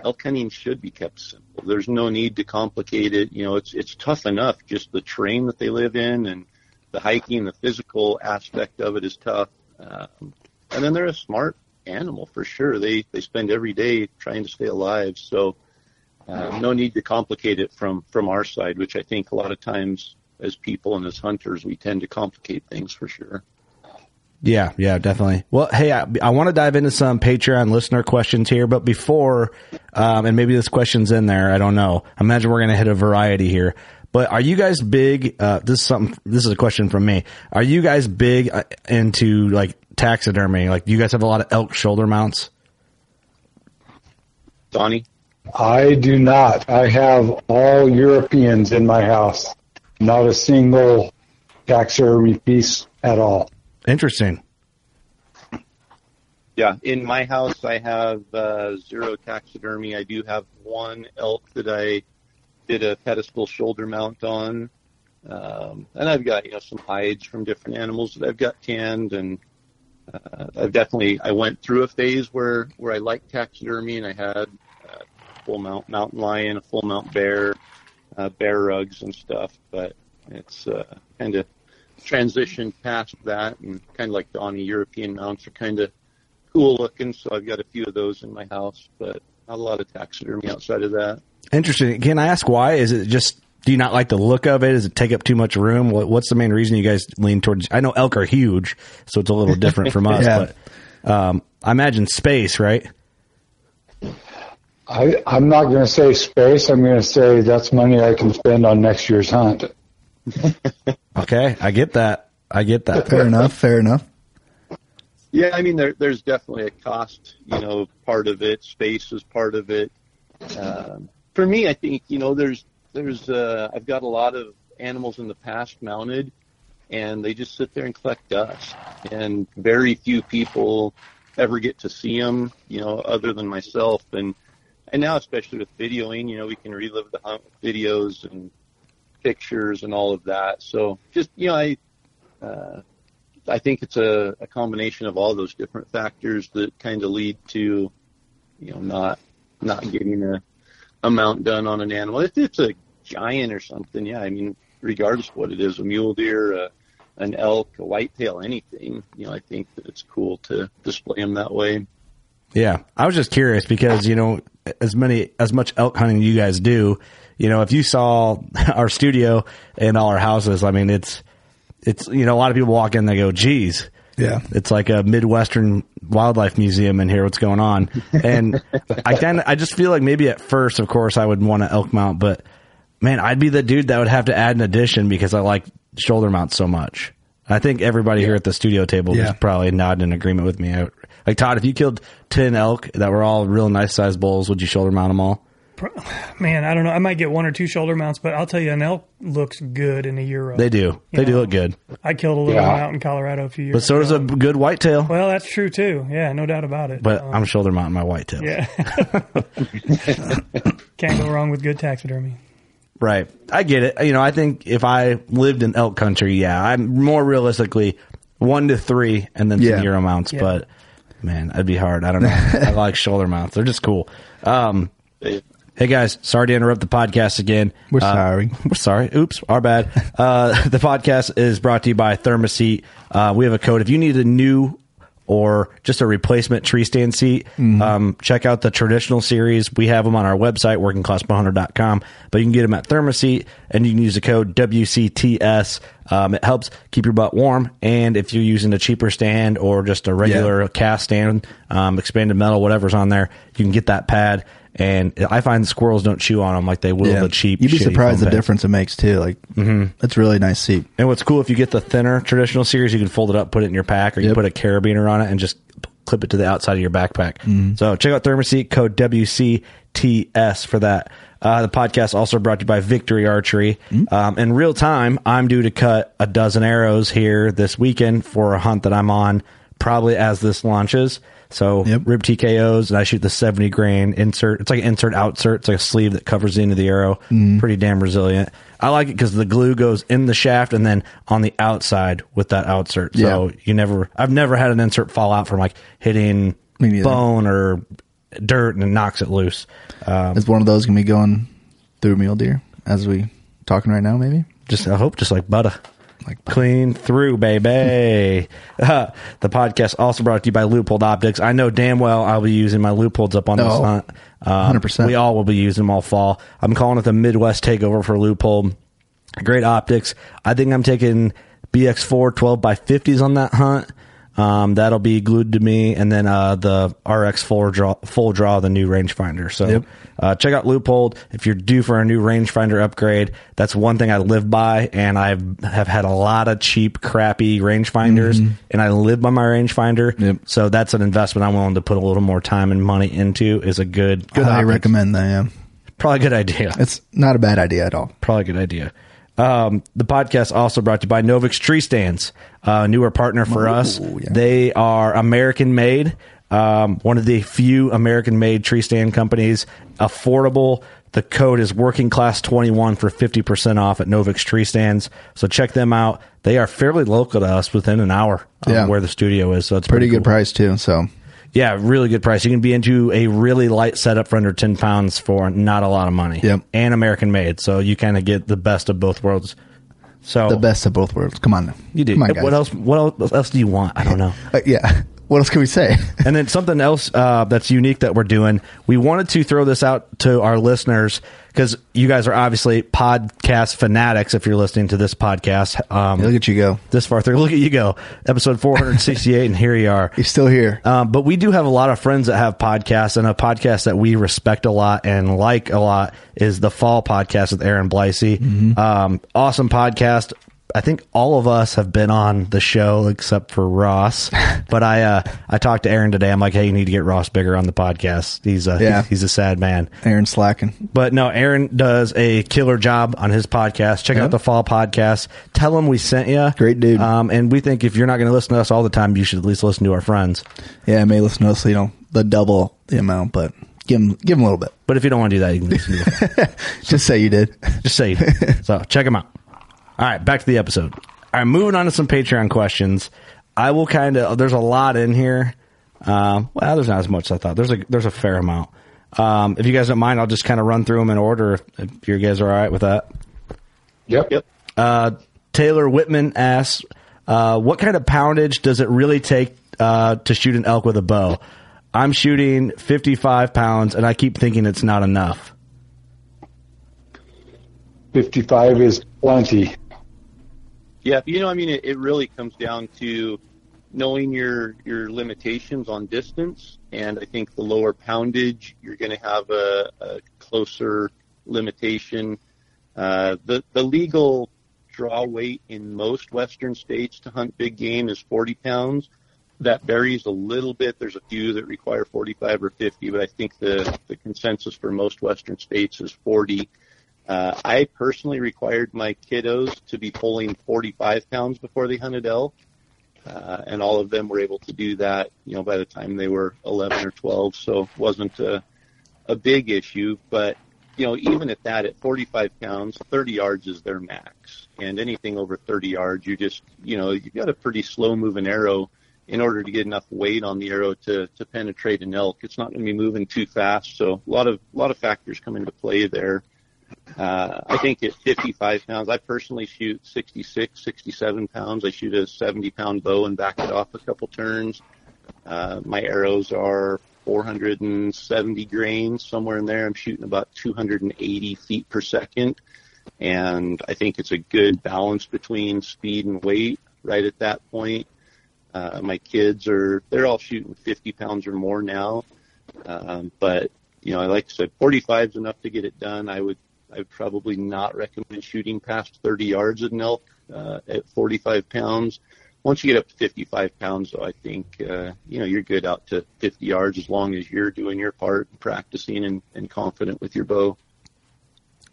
elk hunting should be kept simple. There's no need to complicate it. You know, it's it's tough enough just the terrain that they live in and the hiking, the physical aspect of it is tough. Um, and then they're a smart animal for sure. They they spend every day trying to stay alive. So uh, no need to complicate it from from our side, which I think a lot of times as people and as hunters we tend to complicate things for sure. Yeah, yeah, definitely. Well, hey, I, I want to dive into some Patreon listener questions here, but before, um, and maybe this question's in there, I don't know. I imagine we're going to hit a variety here. But are you guys big? Uh, this is something. This is a question from me. Are you guys big uh, into like taxidermy? Like, do you guys have a lot of elk shoulder mounts? Donnie? I do not. I have all Europeans in my house. Not a single taxidermy piece at all. Interesting. Yeah, in my house I have uh, zero taxidermy. I do have one elk that I did a pedestal shoulder mount on, um, and I've got you know some hides from different animals that I've got tanned, and uh, I've definitely I went through a phase where where I liked taxidermy, and I had a full mount mountain lion, a full mount bear, uh, bear rugs and stuff, but it's uh, kind of transitioned past that, and kind of like the Donnie, European mounts are kind of cool looking, so I've got a few of those in my house, but not a lot of taxidermy outside of that. Interesting. Can I ask why? Is it just do you not like the look of it? Does it take up too much room? What, what's the main reason you guys lean towards? I know elk are huge, so it's a little different from us. Yeah. But um, I imagine space, right? I, I'm not going to say space. I'm going to say that's money I can spend on next year's hunt. Okay, I get that. I get that. Fair enough. Fair enough. Yeah, I mean, there, there's definitely a cost, you know, part of it. Space is part of it. Um, for me, I think, you know, there's, there's, uh, I've got a lot of animals in the past mounted and they just sit there and collect dust and very few people ever get to see them, you know, other than myself. And, and now, especially with videoing, you know, we can relive the hunt with videos and pictures and all of that. So just, you know, I, uh, I think it's a, a combination of all those different factors that kind of lead to, you know, not not getting a amount done on an animal. If it's a giant or something, yeah, I mean, regardless of what it is, a mule deer, a, an elk, a whitetail, anything, you know, I think that it's cool to display them that way. Yeah, I was just curious because you know as many as much elk hunting you guys do. You know, if you saw our studio and all our houses, I mean, it's it's you know a lot of people walk in they go, "Geez." Yeah. It's like a Midwestern wildlife museum in here. What's going on? And I kind of, I just feel like maybe at first, of course, I would want an elk mount, but man, I'd be the dude that would have to add an addition because I like shoulder mounts so much. I think everybody here at the studio table Yeah. is probably not in agreement with me. I- Like Todd, if you killed ten elk that were all real nice sized bulls, would you shoulder mount them all? Man, I don't know. I might get one or two shoulder mounts, but I'll tell you, an elk looks good in a euro. They do. They do look good. I killed a little Yeah. one out in Colorado a few years But so does a good whitetail. Well, that's true too. Yeah, no doubt about it. But Um, I'm shoulder mounting my whitetail. yeah. Can't go wrong with good taxidermy. Right. I get it. You know, I think if I lived in elk country, yeah, I'm more realistically one to three and then Yeah. some Euro mounts. Yeah. But man, that'd be hard. I don't know. I like shoulder mounts. They're just cool. Um, Hey guys, sorry to interrupt the podcast again. We're Uh, sorry. We're sorry. Oops, our bad. Uh, the podcast is brought to you by ThermaSeat. Uh, we have a code. If you need a new or just a replacement tree stand seat, um, check out the traditional series. We have them on our website, workingclassbowhunter.com, but you can get them at ThermaSeat and you can use the code WCTS. Um, it helps keep your butt warm. And if you're using a cheaper stand or just a regular cast stand, um, expanded metal, whatever's on there, you can get that pad. And I find squirrels don't chew on them like they will the cheap. You'd be surprised the difference it makes too. Like, mm-hmm. that's really nice seat. And what's cool if you get the thinner traditional series, you can fold it up, put it in your pack, or you Yep. can put a carabiner on it and just clip it to the outside of your backpack. So check out ThermaSeat code WCTS for that. Uh, the podcast also brought to you by Victory Archery. Um, in real time, I'm due to cut a dozen arrows here this weekend for a hunt that I'm on, probably as this launches. So Yep. RIP TKOs, and I shoot the 70 grain insert. It's like an insert outsert. It's like a sleeve that covers the end of the arrow. Pretty damn resilient. I like it because the glue goes in the shaft and then on the outside with that outsert. So Yeah. you never, I've never had an insert fall out from like hitting bone or dirt and it knocks it loose. Um, Is one of those gonna be going through mule deer as we talking right now? Maybe. just, I hope just like butter. Like Clean through, baby. Uh, the podcast also brought to you by Leupold Optics. I know damn well I'll be using my Leupolds up on this Oh, hunt. Um, 100%. We all will be using them all fall. I'm calling it the Midwest takeover for Leupold. Great optics. I think I'm taking BX4 12 by 50s on that hunt. Um, that'll be glued to me, and then uh, the RX full draw, full draw, the new rangefinder. So Yep. uh, check out Leupold if you're due for a new rangefinder upgrade. That's one thing I live by, and I have had a lot of cheap, crappy rangefinders, and I live by my rangefinder. Mm-hmm. Yep. So that's an investment I'm willing to put a little more time and money into. Is a good, good I recommend that. Yeah, Probably a good idea. it's not a bad idea at all. Probably a good idea. Um, the podcast also brought to you by Novix Tree Stands, a newer partner for us. yeah. They are American made, um, one of the few American made tree stand companies, affordable. The code is working class 21 for 50% off at Novix Tree Stands. So check them out. They are fairly local to us within an hour of Yeah. where the studio is. So it's Pretty pretty, good cool. price too. So Yeah, really good price. You can be into a really light setup for under ten pounds for not a lot of money. Yep. and American made, so you kind of get the best of both worlds. So the best of both worlds. Come on, now. you do. Come on, guys. what else? What else, what else do you want? I don't know. Uh, yeah. What else can we say? and then something else uh, that's unique that we're doing. We wanted to throw this out to our listeners because you guys are obviously podcast fanatics. If you're listening to this podcast, um, Look at you go. this far through. Look at you go, episode 468, and here you are. You're still here. Um, but we do have a lot of friends that have podcasts, and a podcast that we respect a lot and like a lot is the Fall Podcast with Aaron Blicey. Um, awesome podcast. I think all of us have been on the show except for Ross. but I uh, I talked to Aaron today. I'm like, hey, you need to get Ross bigger on the podcast. He's a Yeah. he's a sad man. Aaron slacking. But no, Aaron does a killer job on his podcast. Check out the Fall Podcast. Tell him we sent you. Great dude. Um, and we think if you're not going to listen to us all the time, you should at least listen to our friends. Yeah, I may listen to us, you know, the double the amount, but give him give him a little bit. But if you don't want to do that, you can listen to Just say you did. Just say it. so check them out. All right, back to the episode. All right, moving on to some Patreon questions. I will kind of. There's a lot in here. Um, well, there's not as much as I thought. There's a there's a fair amount. Um, if you guys don't mind, I'll just kind of run through them in order. If, if you guys are all right with that. Yep. Yep. Uh, Taylor Whitman asks, uh, "What kind of poundage does it really take uh, to shoot an elk with a bow?" I'm shooting 55 pounds, and I keep thinking it's not enough. 55 is plenty. Yeah, you know, I mean, it, it really comes down to knowing your your limitations on distance, and I think the lower poundage, you're going to have a, a closer limitation. Uh, the the legal draw weight in most Western states to hunt big game is 40 pounds. That varies a little bit. There's a few that require 45 or 50, but I think the the consensus for most Western states is 40. Uh, I personally required my kiddos to be pulling 45 pounds before they hunted elk, uh, and all of them were able to do that. You know, by the time they were 11 or 12, so it wasn't a, a big issue. But you know, even at that, at 45 pounds, 30 yards is their max, and anything over 30 yards, you just, you know, you've got a pretty slow moving arrow in order to get enough weight on the arrow to to penetrate an elk. It's not going to be moving too fast, so a lot of a lot of factors come into play there. I think at 55 pounds, I personally shoot 66, 67 pounds. I shoot a 70 pound bow and back it off a couple turns. Uh, my arrows are 470 grains, somewhere in there. I'm shooting about 280 feet per second. And I think it's a good balance between speed and weight right at that point. Uh, my kids are, they're all shooting 50 pounds or more now. Um, but, you know, I like I said, 45 is enough to get it done. I would, I would probably not recommend shooting past 30 yards at an elk uh, at 45 pounds. Once you get up to 55 pounds, though, I think uh, you know you're good out to 50 yards as long as you're doing your part, practicing, and, and confident with your bow.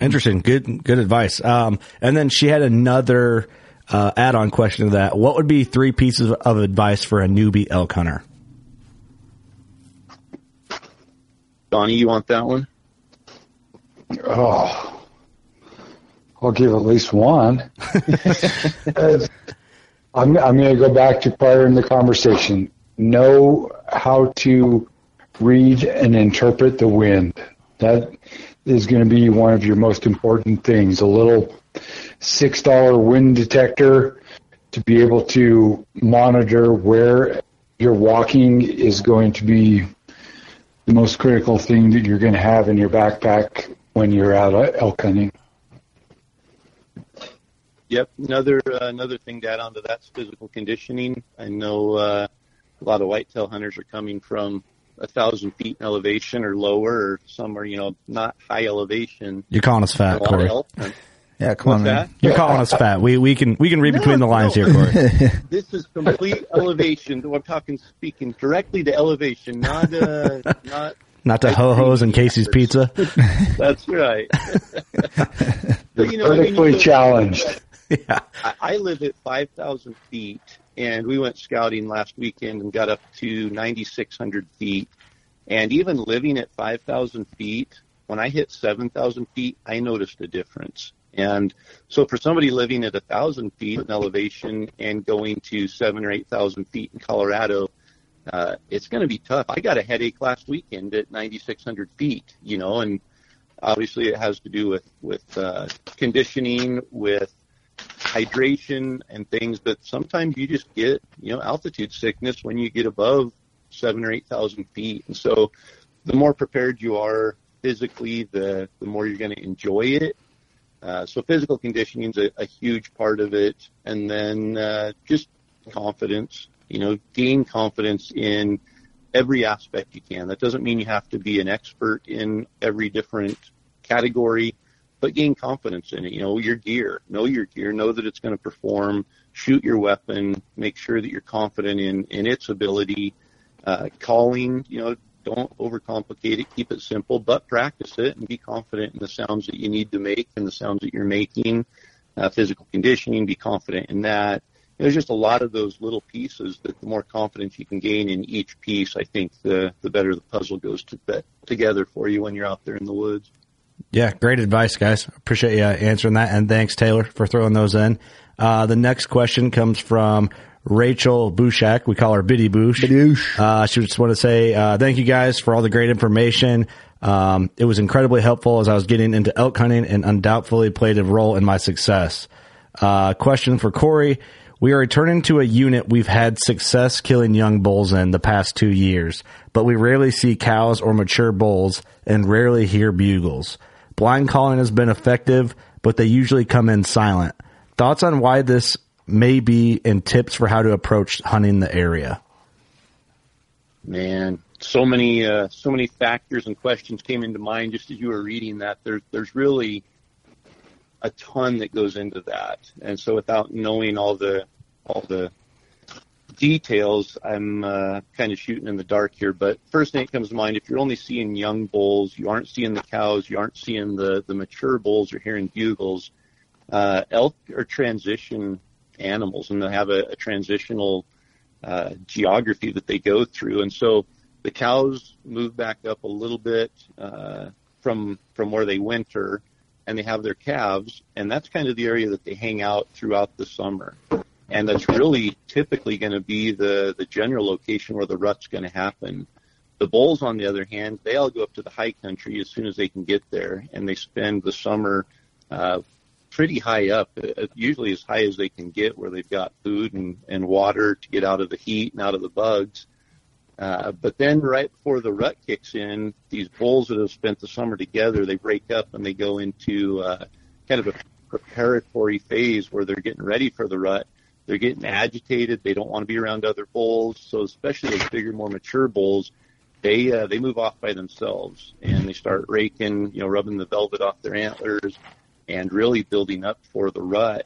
Interesting. Good, good advice. Um, and then she had another uh, add-on question to that. What would be three pieces of advice for a newbie elk hunter? Donnie, you want that one? Oh, I'll give at least one. I'm, I'm going to go back to prior in the conversation. Know how to read and interpret the wind. That is going to be one of your most important things. A little $6 wind detector to be able to monitor where you're walking is going to be the most critical thing that you're going to have in your backpack when you're out elk hunting. Yep. Another uh, another thing to add on to that's physical conditioning. I know uh, a lot of whitetail hunters are coming from a thousand feet in elevation or lower, or some are you know not high elevation. You're calling us fat, A Corey. Yeah, come on, man. that? You're calling us fat. We we can we can read No, between the lines no. here, Corey. This is complete elevation. I'm talking speaking directly to elevation, not uh, not. Not to ho hos and Casey's Pizza. That's right. but you know, I mean, Vertically you challenged. yeah. I, I live at 5,000 feet, and we went scouting last weekend and got up to 9,600 feet. And even living at 5,000 feet, when I hit 7,000 feet, I noticed a difference. And so for somebody living at 1,000 feet in elevation and going to seven or 8,000 feet in Colorado, uh, it's going to be tough. I got a headache last weekend at 9,600 feet, you know, and obviously it has to do with, with, uh, conditioning, with hydration and things, but sometimes you just get, you know, altitude sickness when you get above seven or 8,000 feet. And so the more prepared you are physically, the, the more you're going to enjoy it. Uh, so physical conditioning is a, a huge part of it. And then, uh, just confidence, you know, gain confidence in every aspect you can. That doesn't mean you have to be an expert in every different category, but gain confidence in it. You know, your gear, know your gear, know that it's going to perform, shoot your weapon, make sure that you're confident in, in its ability. Uh, calling, you know, don't overcomplicate it, keep it simple, but practice it and be confident in the sounds that you need to make and the sounds that you're making. Uh, physical conditioning, be confident in that. There's just a lot of those little pieces that the more confidence you can gain in each piece, I think the, the better the puzzle goes to, together for you when you're out there in the woods. Yeah, great advice, guys. Appreciate you answering that, and thanks Taylor for throwing those in. Uh, the next question comes from Rachel Bushak. We call her Biddy Boosh. Uh, she just want to say uh, thank you guys for all the great information. Um, it was incredibly helpful as I was getting into elk hunting and undoubtedly played a role in my success. Uh, question for Corey. We are returning to a unit we've had success killing young bulls in the past two years, but we rarely see cows or mature bulls and rarely hear bugles. Blind calling has been effective, but they usually come in silent. Thoughts on why this may be and tips for how to approach hunting the area? Man, so many uh, so many factors and questions came into mind just as you were reading that. There's there's really a ton that goes into that, and so without knowing all the all the details, I'm uh, kind of shooting in the dark here. But first thing that comes to mind, if you're only seeing young bulls, you aren't seeing the cows, you aren't seeing the the mature bulls or hearing bugles. Uh, elk are transition animals, and they have a, a transitional uh, geography that they go through, and so the cows move back up a little bit uh, from from where they winter, and they have their calves, and that's kind of the area that they hang out throughout the summer, and that's really typically going to be the the general location where the rut's going to happen. The bulls, on the other hand, they all go up to the high country as soon as they can get there, and they spend the summer uh, pretty high up, uh, usually as high as they can get, where they've got food and, and water to get out of the heat and out of the bugs. Uh, but then right before the rut kicks in, these bulls that have spent the summer together, they break up and they go into uh, kind of a preparatory phase where they're getting ready for the rut. They're getting agitated. They don't want to be around other bulls. So especially those bigger, more mature bulls, they uh, they move off by themselves and they start raking, you know, rubbing the velvet off their antlers and really building up for the rut.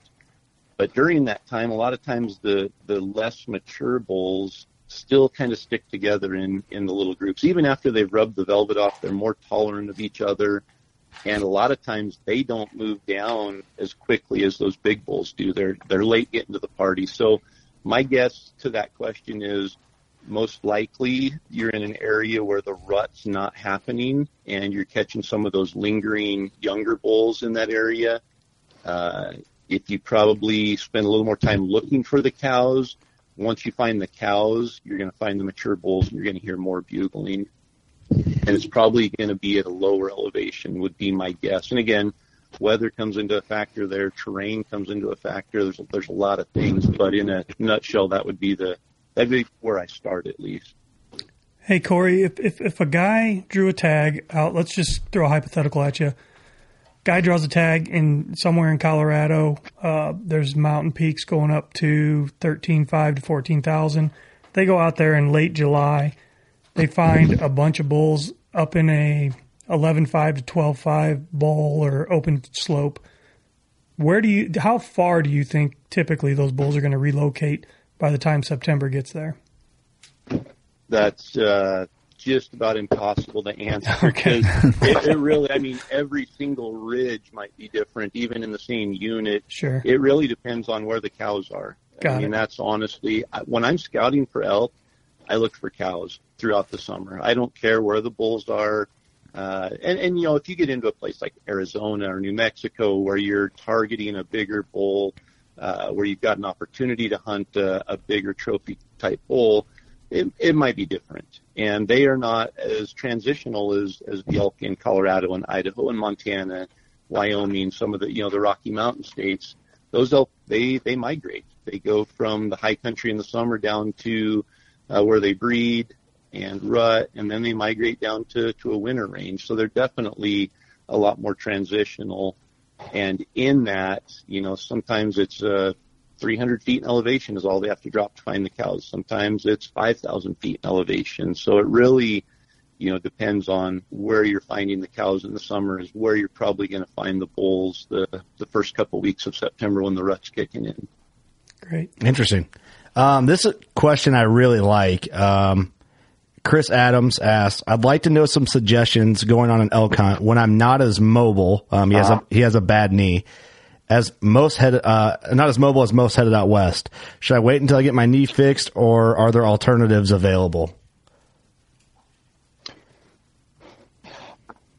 But during that time, a lot of times the, the less mature bulls still kind of stick together in, in the little groups. Even after they've rubbed the velvet off, they're more tolerant of each other. And a lot of times they don't move down as quickly as those big bulls do. They're, they're late getting to the party. So my guess to that question is most likely you're in an area where the rut's not happening and you're catching some of those lingering younger bulls in that area. Uh, if you probably spend a little more time looking for the cows, once you find the cows, you're going to find the mature bulls and you're going to hear more bugling. And it's probably going to be at a lower elevation would be my guess. And again, weather comes into a factor there, terrain comes into a factor. There's, there's a lot of things, but in a nutshell, that would be the, that'd be where I start at least. Hey Corey, if, if if a guy drew a tag out, let's just throw a hypothetical at you. Guy draws a tag in somewhere in Colorado. Uh, there's mountain peaks going up to thirteen five to fourteen thousand. They go out there in late July. They find a bunch of bulls up in a eleven five to twelve five bowl or open slope. Where do you? How far do you think typically those bulls are going to relocate by the time September gets there? That's uh, just about impossible to answer Okay. because it, it really, I mean, every single ridge might be different, even in the same unit. Sure. It really depends on where the cows are. Got I mean, it. that's honestly, when I'm scouting for elk, I look for cows throughout the summer. I don't care where the bulls are. Uh, and, and, you know, if you get into a place like Arizona or New Mexico where you're targeting a bigger bull, uh, where you've got an opportunity to hunt a, a bigger trophy type bull, it, it might be different. And they are not as transitional as, as the elk in Colorado and Idaho and Montana, Wyoming, some of the, you know, the Rocky Mountain states. Those elk, they, they migrate. They go from the high country in the summer down to uh, where they breed and rut, and then they migrate down to, to a winter range. So they're definitely a lot more transitional. And in that, you know, sometimes it's uh, 300 feet in elevation is all they have to drop to find the cows. Sometimes it's 5,000 feet in elevation. So it really, you know, depends on where you're finding the cows in the summer is where you're probably going to find the bulls the, the first couple weeks of September when the rut's kicking in. Great. Interesting. Um, this is a question I really like. Um, Chris Adams asks, "I'd like to know some suggestions going on an elk hunt when I'm not as mobile. Um, he has a he has a bad knee. As most head, uh, not as mobile as most headed out west. Should I wait until I get my knee fixed, or are there alternatives available?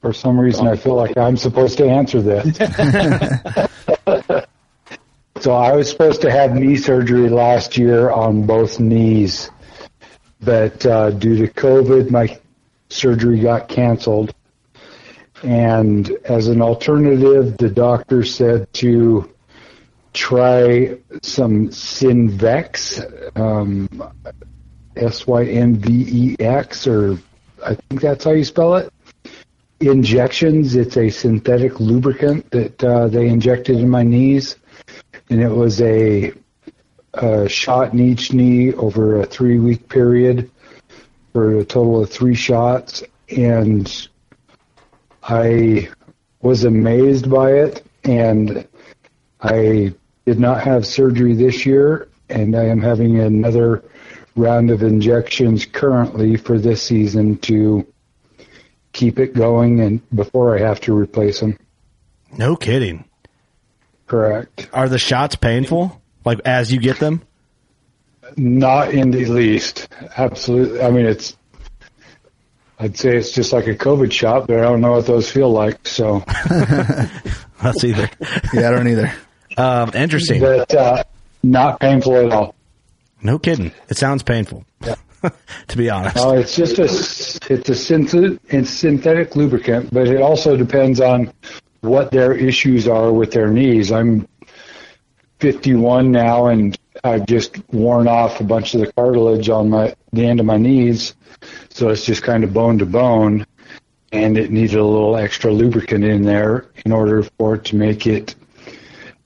For some reason, I feel like I'm supposed to answer this. so I was supposed to have knee surgery last year on both knees, but uh, due to COVID, my surgery got canceled. And as an alternative, the doctor said to try some Synvex, um, S Y N V E X, or I think that's how you spell it injections. It's a synthetic lubricant that uh, they injected in my knees, and it was a, a shot in each knee over a three week period for a total of three shots. And I was amazed by it, and I did not have surgery this year, and I am having another round of injections currently for this season to keep it going and before I have to replace them. No kidding. Correct. Are the shots painful? Like as you get them? Not in the least. Absolutely. I mean, it's. I'd say it's just like a COVID shot, but I don't know what those feel like. So That's either. Yeah, I don't either. Um, interesting. But uh, not painful at all. No kidding. It sounds painful. to be honest. No, it's just a it's a synthetic it's synthetic lubricant, but it also depends on what their issues are with their knees. I'm 51 now, and I've just worn off a bunch of the cartilage on my the end of my knees, so it's just kind of bone to bone, and it needed a little extra lubricant in there in order for it to make it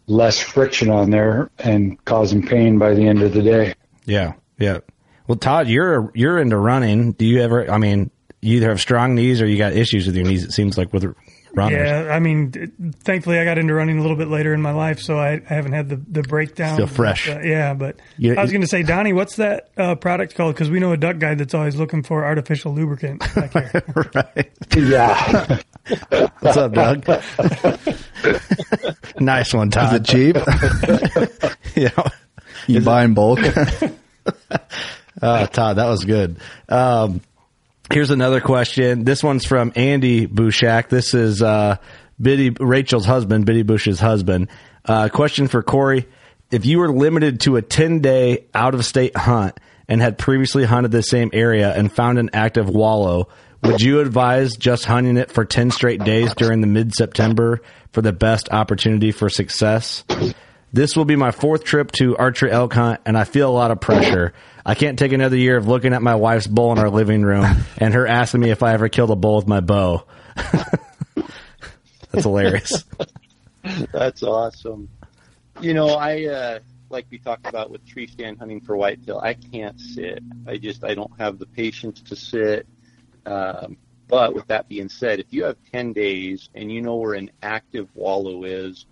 less friction on there and causing pain by the end of the day. Yeah, yeah. Well, Todd, you're you're into running. Do you ever? I mean, you either have strong knees or you got issues with your knees. It seems like with runners. Yeah, I mean, thankfully I got into running a little bit later in my life, so I, I haven't had the, the breakdown. Still fresh. But, uh, yeah, but You- I was going to say, Donnie, what's that uh, product called? Because we know a duck guy that's always looking for artificial lubricant back here. right. Yeah. What's up, Doug? nice one, Todd. Is it cheap? yeah. You buy in bulk? Uh, Todd, that was good. Um, here's another question. This one's from Andy Bouchak. This is uh, Biddy Rachel's husband, Biddy Bush's husband. Uh, question for Corey: If you were limited to a 10 day out of state hunt and had previously hunted the same area and found an active wallow, would you advise just hunting it for 10 straight days during the mid September for the best opportunity for success? This will be my fourth trip to archery elk hunt, and I feel a lot of pressure. I can't take another year of looking at my wife's bull in our living room and her asking me if I ever killed a bull with my bow. That's hilarious. That's awesome. You know, I uh, like we talked about with tree stand hunting for whitetail. I can't sit. I just I don't have the patience to sit. Um, but with that being said, if you have 10 days and you know where an active wallow is,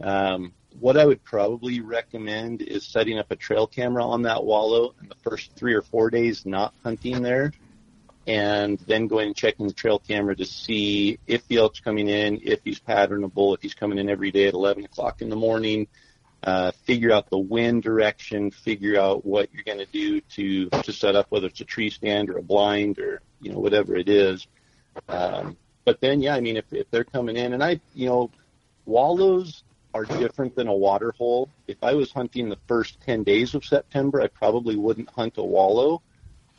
um, what I would probably recommend is setting up a trail camera on that wallow and the first three or four days not hunting there and then going and checking the trail camera to see if the elk's coming in, if he's patternable, if he's coming in every day at 11 o'clock in the morning, uh, figure out the wind direction, figure out what you're going to do to to set up, whether it's a tree stand or a blind or you know whatever it is. Um, but then, yeah, I mean, if if they're coming in, and I, you know, wallows are different than a water hole. If I was hunting the first 10 days of September, I probably wouldn't hunt a wallow.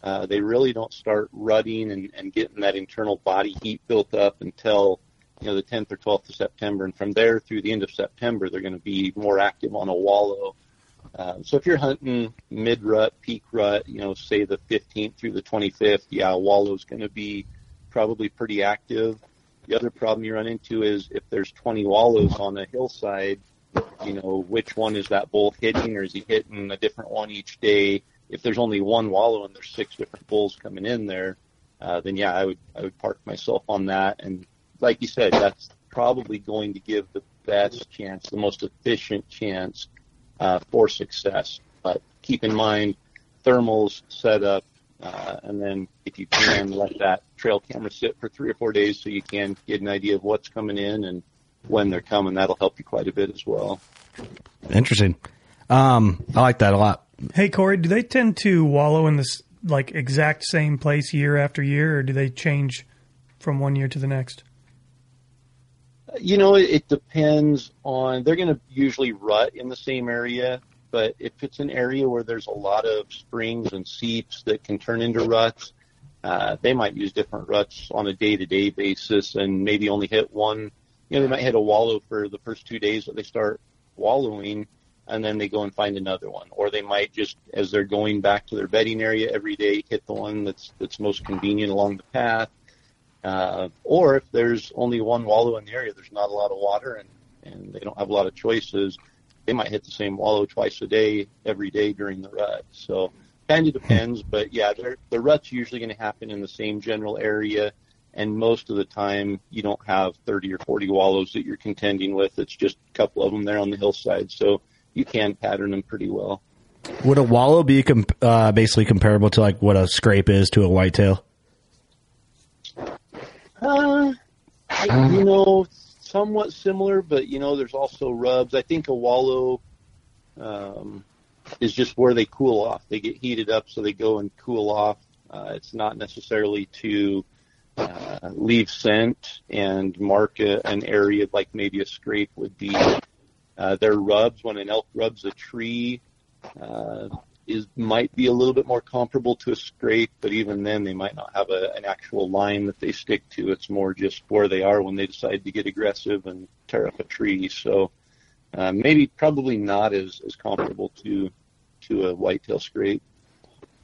Uh, they really don't start rutting and, and getting that internal body heat built up until you know the 10th or 12th of September, and from there through the end of September, they're going to be more active on a wallow. Uh, so if you're hunting mid rut, peak rut, you know, say the 15th through the 25th, yeah, a wallow's going to be probably pretty active. The other problem you run into is if there's 20 wallows on a hillside, you know, which one is that bull hitting, or is he hitting a different one each day? If there's only one wallow and there's six different bulls coming in there, uh, then yeah, I would I would park myself on that and like you said, that's probably going to give the best chance, the most efficient chance uh, for success. But keep in mind thermals, setup, uh, and then if you can let that trail camera sit for three or four days so you can get an idea of what's coming in and when they're coming, that'll help you quite a bit as well. Interesting. Um, I like that a lot. Hey Corey, do they tend to wallow in this like exact same place year after year, or do they change from one year to the next? You know, it depends on. They're going to usually rut in the same area, but if it's an area where there's a lot of springs and seeps that can turn into ruts, uh, they might use different ruts on a day-to-day basis and maybe only hit one. You know, they might hit a wallow for the first two days that they start wallowing, and then they go and find another one. Or they might just, as they're going back to their bedding area every day, hit the one that's that's most convenient along the path uh, or if there's only one wallow in the area, there's not a lot of water and, and they don't have a lot of choices, they might hit the same wallow twice a day, every day during the rut. So kind of depends, but yeah, the rut's usually going to happen in the same general area. And most of the time, you don't have 30 or 40 wallows that you're contending with. It's just a couple of them there on the hillside. So you can pattern them pretty well. Would a wallow be com- uh, basically comparable to like what a scrape is to a whitetail? Uh, I, you know, somewhat similar, but you know, there's also rubs. I think a wallow um, is just where they cool off. They get heated up, so they go and cool off. Uh, it's not necessarily to uh, leave scent and mark a, an area like maybe a scrape would be. Uh, their rubs, when an elk rubs a tree, uh, is might be a little bit more comparable to a scrape, but even then they might not have a, an actual line that they stick to. It's more just where they are when they decide to get aggressive and tear up a tree. So uh, maybe probably not as, as comparable to to a whitetail scrape.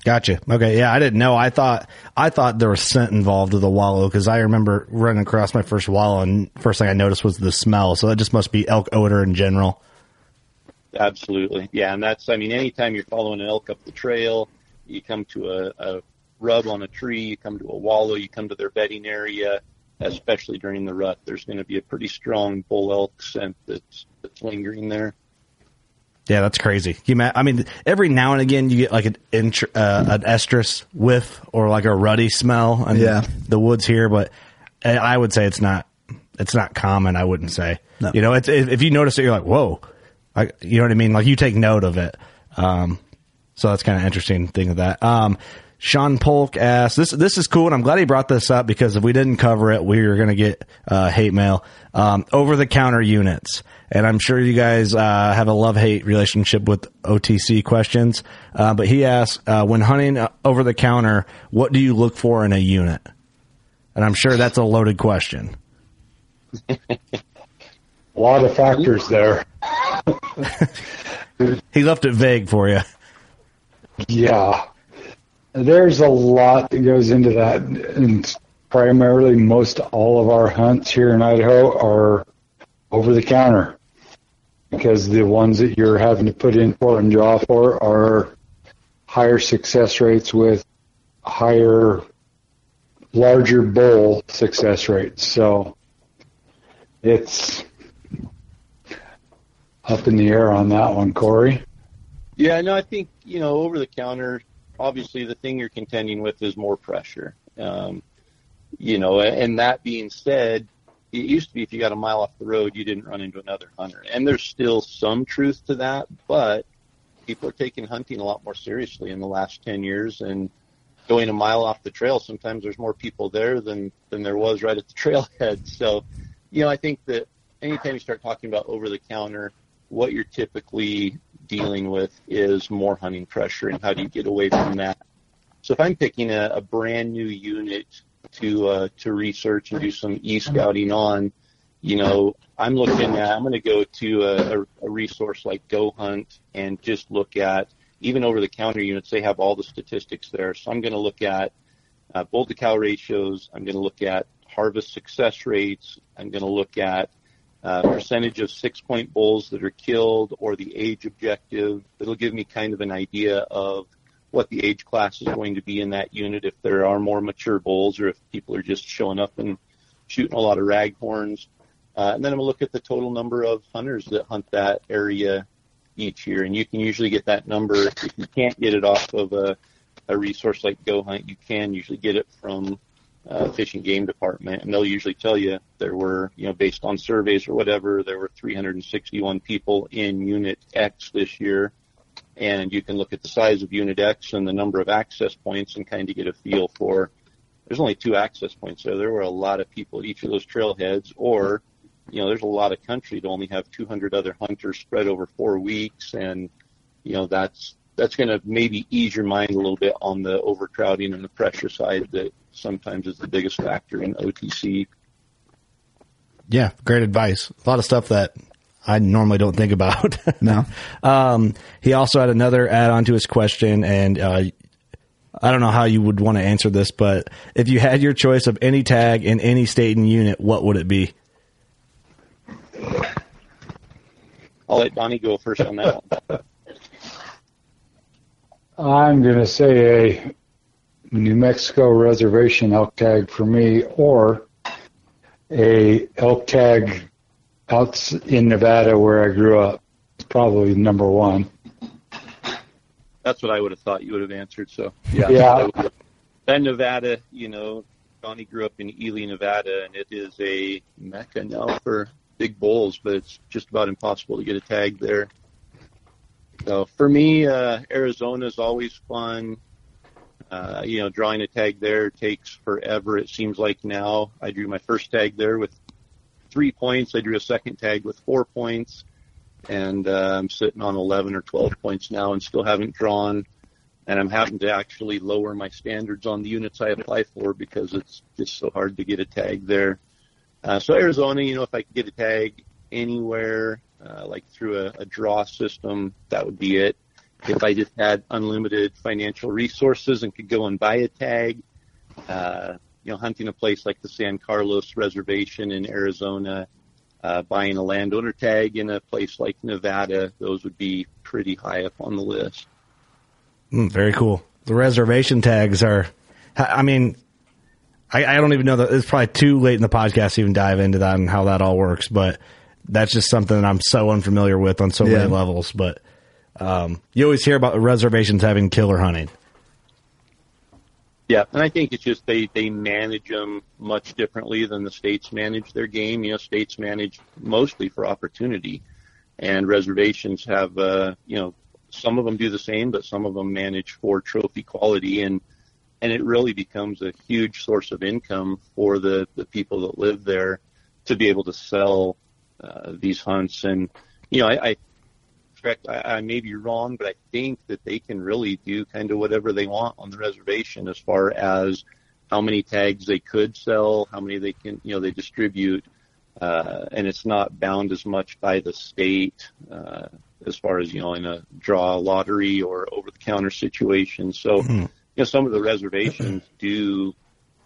Gotcha. Okay. Yeah, I didn't know. I thought I thought there was scent involved with the wallow because I remember running across my first wallow and first thing I noticed was the smell. So that just must be elk odor in general. Absolutely. Yeah, and that's I mean anytime you're following an elk up the trail, you come to a, a rub on a tree, you come to a wallow, you come to their bedding area, especially during the rut, there's going to be a pretty strong bull elk scent that's that's lingering there. Yeah, that's crazy. You, I mean, every now and again you get like an int- uh, an estrus whiff or like a ruddy smell in Yeah. the woods here, but I would say it's not it's not common. I wouldn't say. No. You know, it's, if if you notice it, you're like, whoa, I, you know what I mean? Like you take note of it. Um, so that's kind of interesting thing of that. Um, Sean Polk asks, this, this is cool. And I'm glad he brought this up because if we didn't cover it, we were going to get, uh, hate mail, um, over the counter units. And I'm sure you guys, uh, have a love hate relationship with OTC questions. Uh, but he asks, uh, when hunting uh, over the counter, what do you look for in a unit? And I'm sure that's a loaded question. A lot of factors there. He left it vague for you. Yeah. There's a lot that goes into that. And primarily most all of our hunts here in Idaho are over the counter because the ones that you're having to put in for and draw for are higher success rates with higher, larger bowl success rates. So it's up in the air on that one, Corey. Yeah, no, I think you know over the counter. Obviously, the thing you're contending with is more pressure. Um, you know, and that being said, it used to be if you got a mile off the road, you didn't run into another hunter, and there's still some truth to that. But people are taking hunting a lot more seriously in the last ten years, and going a mile off the trail, sometimes there's more people there than than there was right at the trailhead. So, you know, I think that anytime you start talking about over the counter, what you're typically dealing with is more hunting pressure and how do you get away from that. So if I'm picking a, a brand new unit to uh, to research and do some e-scouting on, you know, I'm looking at I'm going to go to a, a resource like Go Hunt and just look at even over the counter units. They have all the statistics there. So I'm going to look at uh, bull to cow ratios. I'm going to look at harvest success rates. I'm going to look at uh, percentage of six point bulls that are killed or the age objective. It'll give me kind of an idea of what the age class is going to be in that unit if there are more mature bulls or if people are just showing up and shooting a lot of raghorns. Uh, and then I'm going to look at the total number of hunters that hunt that area each year. And you can usually get that number. If you can't get it off of a, a resource like Go Hunt, you can usually get it from uh, Fish and Game Department, and they'll usually tell you there were, you know, based on surveys or whatever, there were 361 people in Unit X this year, and you can look at the size of Unit X and the number of access points and kind of get a feel for. There's only two access points there. There were a lot of people at each of those trailheads, or, you know, there's a lot of country to only have 200 other hunters spread over four weeks, and, you know, that's that's going to maybe ease your mind a little bit on the overcrowding and the pressure side that sometimes is the biggest factor in OTC. Yeah, great advice. A lot of stuff that I normally don't think about. no. Um, he also had another add on to his question, and uh, I don't know how you would want to answer this, but if you had your choice of any tag in any state and unit, what would it be? I'll let Donnie go first on that one. I'm going to say a New Mexico reservation elk tag for me, or a elk tag out in Nevada where I grew up. It's probably number one. That's what I would have thought you would have answered. So yeah, yeah. And Nevada, you know, Donnie grew up in Ely, Nevada, and it is a mecca now for big bulls, but it's just about impossible to get a tag there. So for me, uh, Arizona is always fun. Uh, you know, drawing a tag there takes forever. It seems like now I drew my first tag there with three points. I drew a second tag with four points, and uh, I'm sitting on 11 or 12 points now and still haven't drawn. And I'm having to actually lower my standards on the units I apply for because it's just so hard to get a tag there. Uh, so Arizona, you know, if I could get a tag anywhere, uh, like through a, a draw system, that would be it. If I just had unlimited financial resources and could go and buy a tag, uh, you know, hunting a place like the San Carlos Reservation in Arizona, uh, buying a landowner tag in a place like Nevada, those would be pretty high up on the list. Mm, very cool. The reservation tags are, I mean, I, I don't even know that it's probably too late in the podcast to even dive into that and how that all works, but that's just something that I'm so unfamiliar with on so yeah. many levels. But um, you always hear about reservations having killer hunting. Yeah, and I think it's just they they manage them much differently than the states manage their game. You know, states manage mostly for opportunity, and reservations have uh, you know some of them do the same, but some of them manage for trophy quality, and and it really becomes a huge source of income for the the people that live there to be able to sell uh, these hunts. And you know, I, I correct, I, I may be wrong, but I think that they can really do kind of whatever they want on the reservation as far as how many tags they could sell, how many they can, you know, they distribute, uh, and it's not bound as much by the state uh, as far as you know in a draw lottery or over the counter situation. So, mm-hmm. you know, some of the reservations do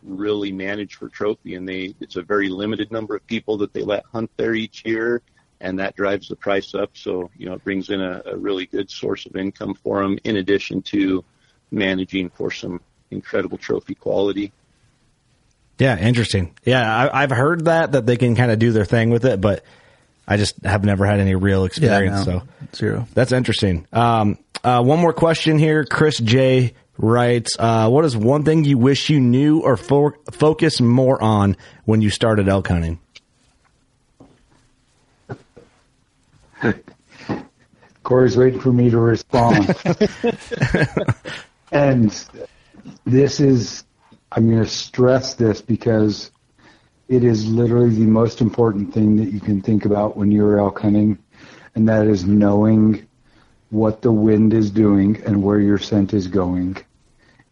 really manage for trophy, and they it's a very limited number of people that they let hunt there each year, and that drives the price up. So you know it brings in a, a really good source of income for them, in addition to managing for some incredible trophy quality. Yeah, interesting. Yeah, I, I've heard that that they can kind of do their thing with it, but I just have never had any real experience. no, so zero. That's interesting. Um, uh, one more question here. Chris J writes, uh, "What is one thing you wish you knew or fo- focus more on when you started elk hunting?" Corey's waiting for me to respond. and this is, I'm going to stress this because it is literally the most important thing that you can think about when you're elk hunting, and that is knowing what the wind is doing and where your scent is going.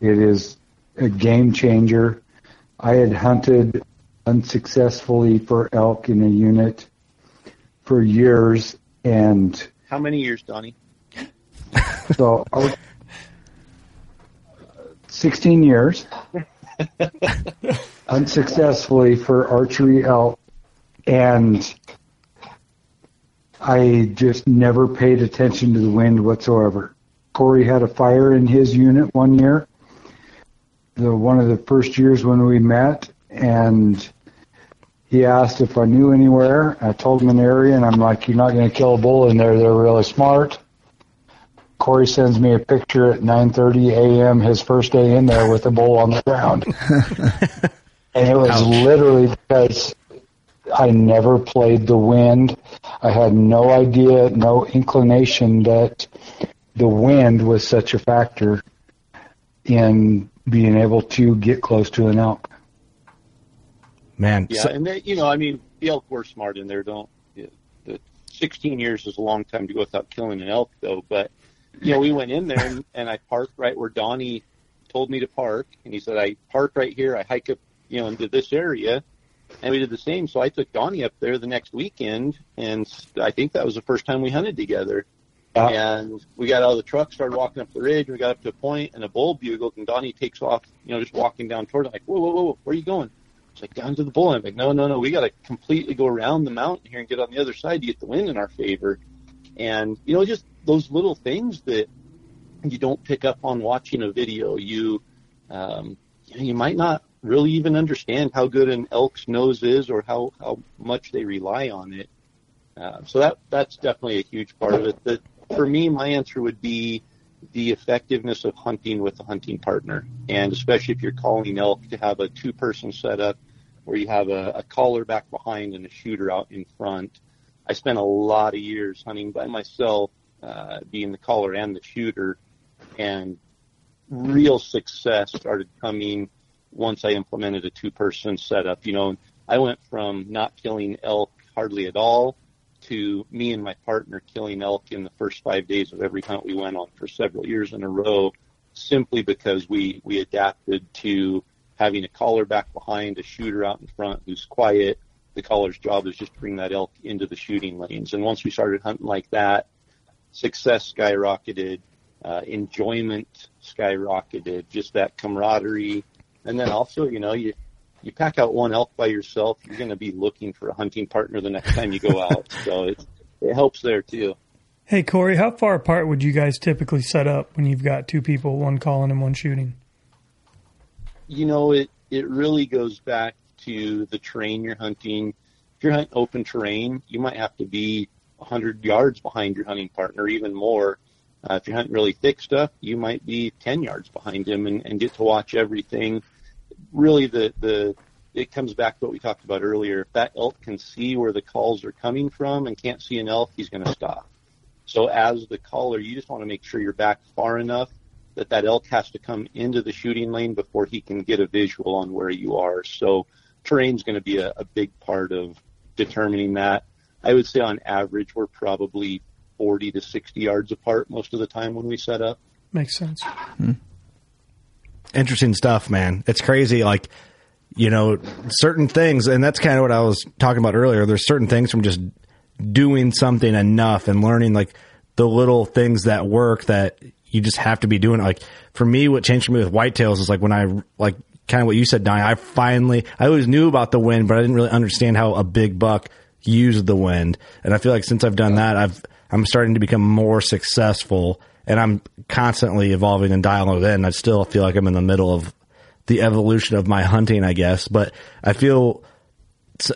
It is a game changer. I had hunted unsuccessfully for elk in a unit for years, and How many years, Donnie? so I 16 years unsuccessfully for archery elk and I just never paid attention to the wind whatsoever. Corey had a fire in his unit one year, the one of the first years when we met, and he asked if I knew anywhere. I told him an area, and I'm like, "You're not going to kill a bull in there. They're really smart." Corey sends me a picture at 9:30 a.m. his first day in there with a bull on the ground, and it was literally because I never played the wind. I had no idea, no inclination that the wind was such a factor in being able to get close to an elk. Man, Yeah, so- and they, you know, I mean, the elk were smart in there. Don't yeah, the 16 years is a long time to go without killing an elk, though. But you know, we went in there and, and I parked right where Donnie told me to park, and he said I park right here. I hike up, you know, into this area, and we did the same. So I took Donnie up there the next weekend, and I think that was the first time we hunted together. And we got out of the truck, started walking up the ridge. We got up to a point, and a bull bugled, and Donnie takes off, you know, just walking down toward it. Like, whoa, whoa, whoa, where are you going? It's like down to the bull. I'm like, no, no, no, we got to completely go around the mountain here and get on the other side to get the wind in our favor. And you know, just those little things that you don't pick up on watching a video. You, um, you, know, you might not really even understand how good an elk's nose is or how how much they rely on it. Uh, so that that's definitely a huge part of it. The, for me, my answer would be the effectiveness of hunting with a hunting partner, and especially if you're calling elk, to have a two-person setup where you have a, a caller back behind and a shooter out in front. I spent a lot of years hunting by myself, uh, being the caller and the shooter, and real success started coming once I implemented a two-person setup. You know, I went from not killing elk hardly at all to me and my partner killing elk in the first five days of every hunt we went on for several years in a row, simply because we we adapted to having a caller back behind, a shooter out in front who's quiet. The caller's job is just to bring that elk into the shooting lanes. And once we started hunting like that, success skyrocketed, uh, enjoyment skyrocketed, just that camaraderie. And then also, you know, you you pack out one elk by yourself, you're going to be looking for a hunting partner the next time you go out. so it it helps there too. Hey Corey, how far apart would you guys typically set up when you've got two people, one calling and one shooting? You know, it it really goes back to the terrain you're hunting. If you're hunting open terrain, you might have to be 100 yards behind your hunting partner, even more. Uh, if you're hunting really thick stuff, you might be 10 yards behind him and, and get to watch everything. Really, the the it comes back to what we talked about earlier. If that elk can see where the calls are coming from and can't see an elk, he's going to stop. So as the caller, you just want to make sure you're back far enough that that elk has to come into the shooting lane before he can get a visual on where you are. So terrain's going to be a, a big part of determining that. I would say on average we're probably 40 to 60 yards apart most of the time when we set up. Makes sense. Hmm. Interesting stuff, man. It's crazy. Like, you know, certain things, and that's kind of what I was talking about earlier. There's certain things from just doing something enough and learning like the little things that work that you just have to be doing. Like for me, what changed for me with whitetails is like when I like kind of what you said, Donnie. I finally, I always knew about the wind, but I didn't really understand how a big buck used the wind. And I feel like since I've done that, I've, I'm starting to become more successful and I'm constantly evolving and dialing it in. I still feel like I'm in the middle of the evolution of my hunting, I guess, but I feel,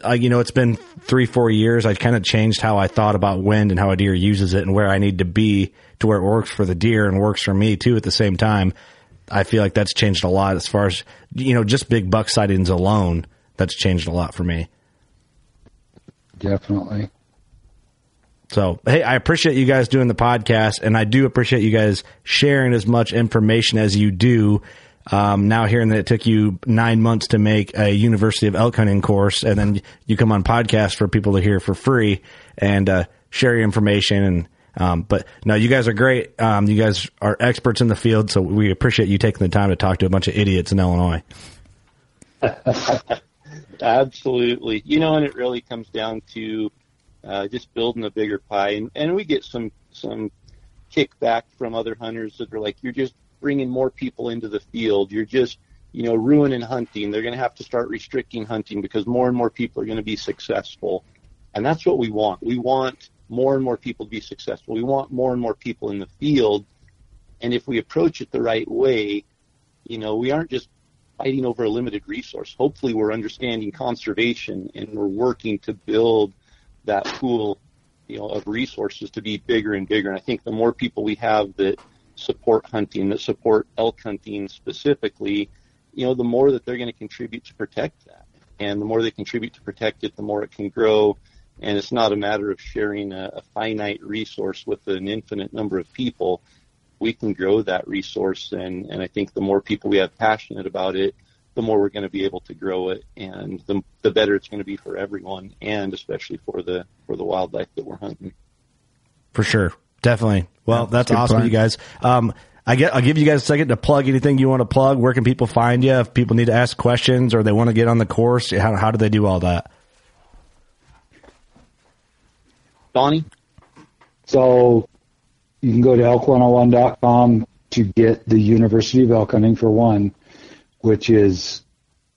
uh, you know, it's been three, four years. I've kind of changed how I thought about wind and how a deer uses it and where I need to be to where it works for the deer and works for me too at the same time. I feel like that's changed a lot as far as, you know, just big buck sightings alone. That's changed a lot for me. Definitely. So, hey, I appreciate you guys doing the podcast, and I do appreciate you guys sharing as much information as you do. Um, now, hearing that it took you nine months to make a University of Elk Hunting course, and then you come on podcast for people to hear for free and uh, share your information. And um, but no, you guys are great. Um, you guys are experts in the field, so we appreciate you taking the time to talk to a bunch of idiots in Illinois. Absolutely, you know, and it really comes down to uh, just building a bigger pie. And, and we get some some kickback from other hunters that are like, you're just bringing more people into the field. You're just you know ruining hunting. They're going to have to start restricting hunting because more and more people are going to be successful. And that's what we want. We want more and more people to be successful. We want more and more people in the field. And if we approach it the right way, you know, we aren't just fighting over a limited resource. Hopefully, we're understanding conservation and we're working to build that pool, you know, of resources to be bigger and bigger. And I think the more people we have that support hunting, that support elk hunting specifically, you know, the more that they're going to contribute to protect that. And the more they contribute to protect it, the more it can grow. And it's not a matter of sharing a, a finite resource with an infinite number of people. We can grow that resource. And, and I think the more people we have passionate about it, the more we're going to be able to grow it, and the, the better it's going to be for everyone, and especially for the for the wildlife that we're hunting. For sure, definitely. Well, yeah, that's, that's awesome, plan. you guys. Um, I get, I'll give you guys a second to plug anything you want to plug. Where can people find you if people need to ask questions or they want to get on the course? How, how do they do all that? Donnie? So you can go to elk101.com to get the University of Elk Hunting for one which is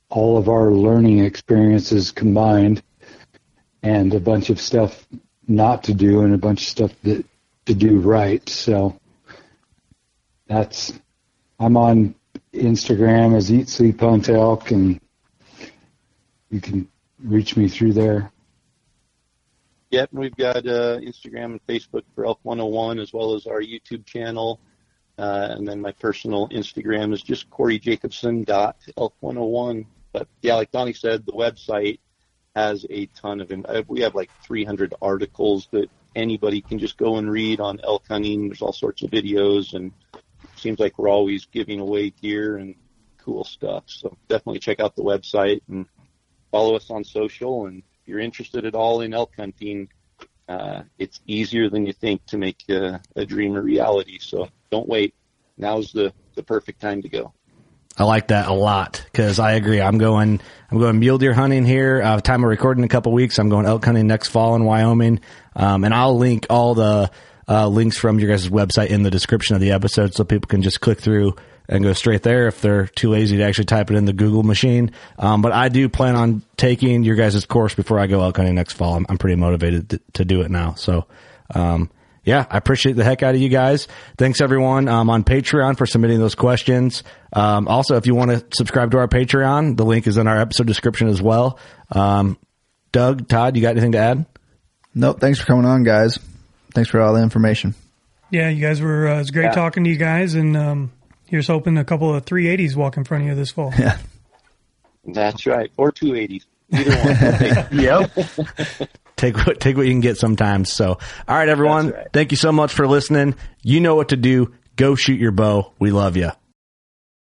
all of our learning experiences combined and a bunch of stuff not to do and a bunch of stuff that to do right. So that's I'm on Instagram as Eat Sleep Hunt Elk and you can reach me through there. Yep, we've got uh, Instagram and Facebook for Elk 101 as well as our YouTube channel. Uh, and then my personal Instagram is just Corey Jacobsen dot elk 101. But yeah, like Donnie said, the website has a ton of. Uh, we have like 300 articles that anybody can just go and read on elk hunting. There's all sorts of videos, and seems like we're always giving away gear and cool stuff. So definitely check out the website and follow us on social. And if you're interested at all in elk hunting, uh, it's easier than you think to make a, a dream a reality. So don't wait. Now's the, the perfect time to go. I like that a lot because I agree. I'm going, I'm going mule deer hunting here. Uh, time of recording in a couple weeks. I'm going elk hunting next fall in Wyoming. Um, and I'll link all the, uh, links from your guys' website in the description of the episode so people can just click through and go straight there if they're too lazy to actually type it in the Google machine. Um, but I do plan on taking your guys' course before I go elk hunting next fall. I'm, I'm pretty motivated to, to, do it now. So, um, yeah, I appreciate the heck out of you guys. Thanks everyone um, on Patreon for submitting those questions. Um, also, if you want to subscribe to our Patreon, the link is in our episode description as well. Um, Doug, Todd, you got anything to add? Nope. Thanks for coming on, guys. Thanks for all the information. Yeah, you guys were. Uh, it was great yeah. talking to you guys, and um, here's hoping a couple of 380s walk in front of you this fall. Yeah, that's right, or 280s. Either one. yep. take what take what you can get sometimes. So, all right, everyone. Right. Thank you so much for listening. You know what to do. Go shoot your bow. We love you.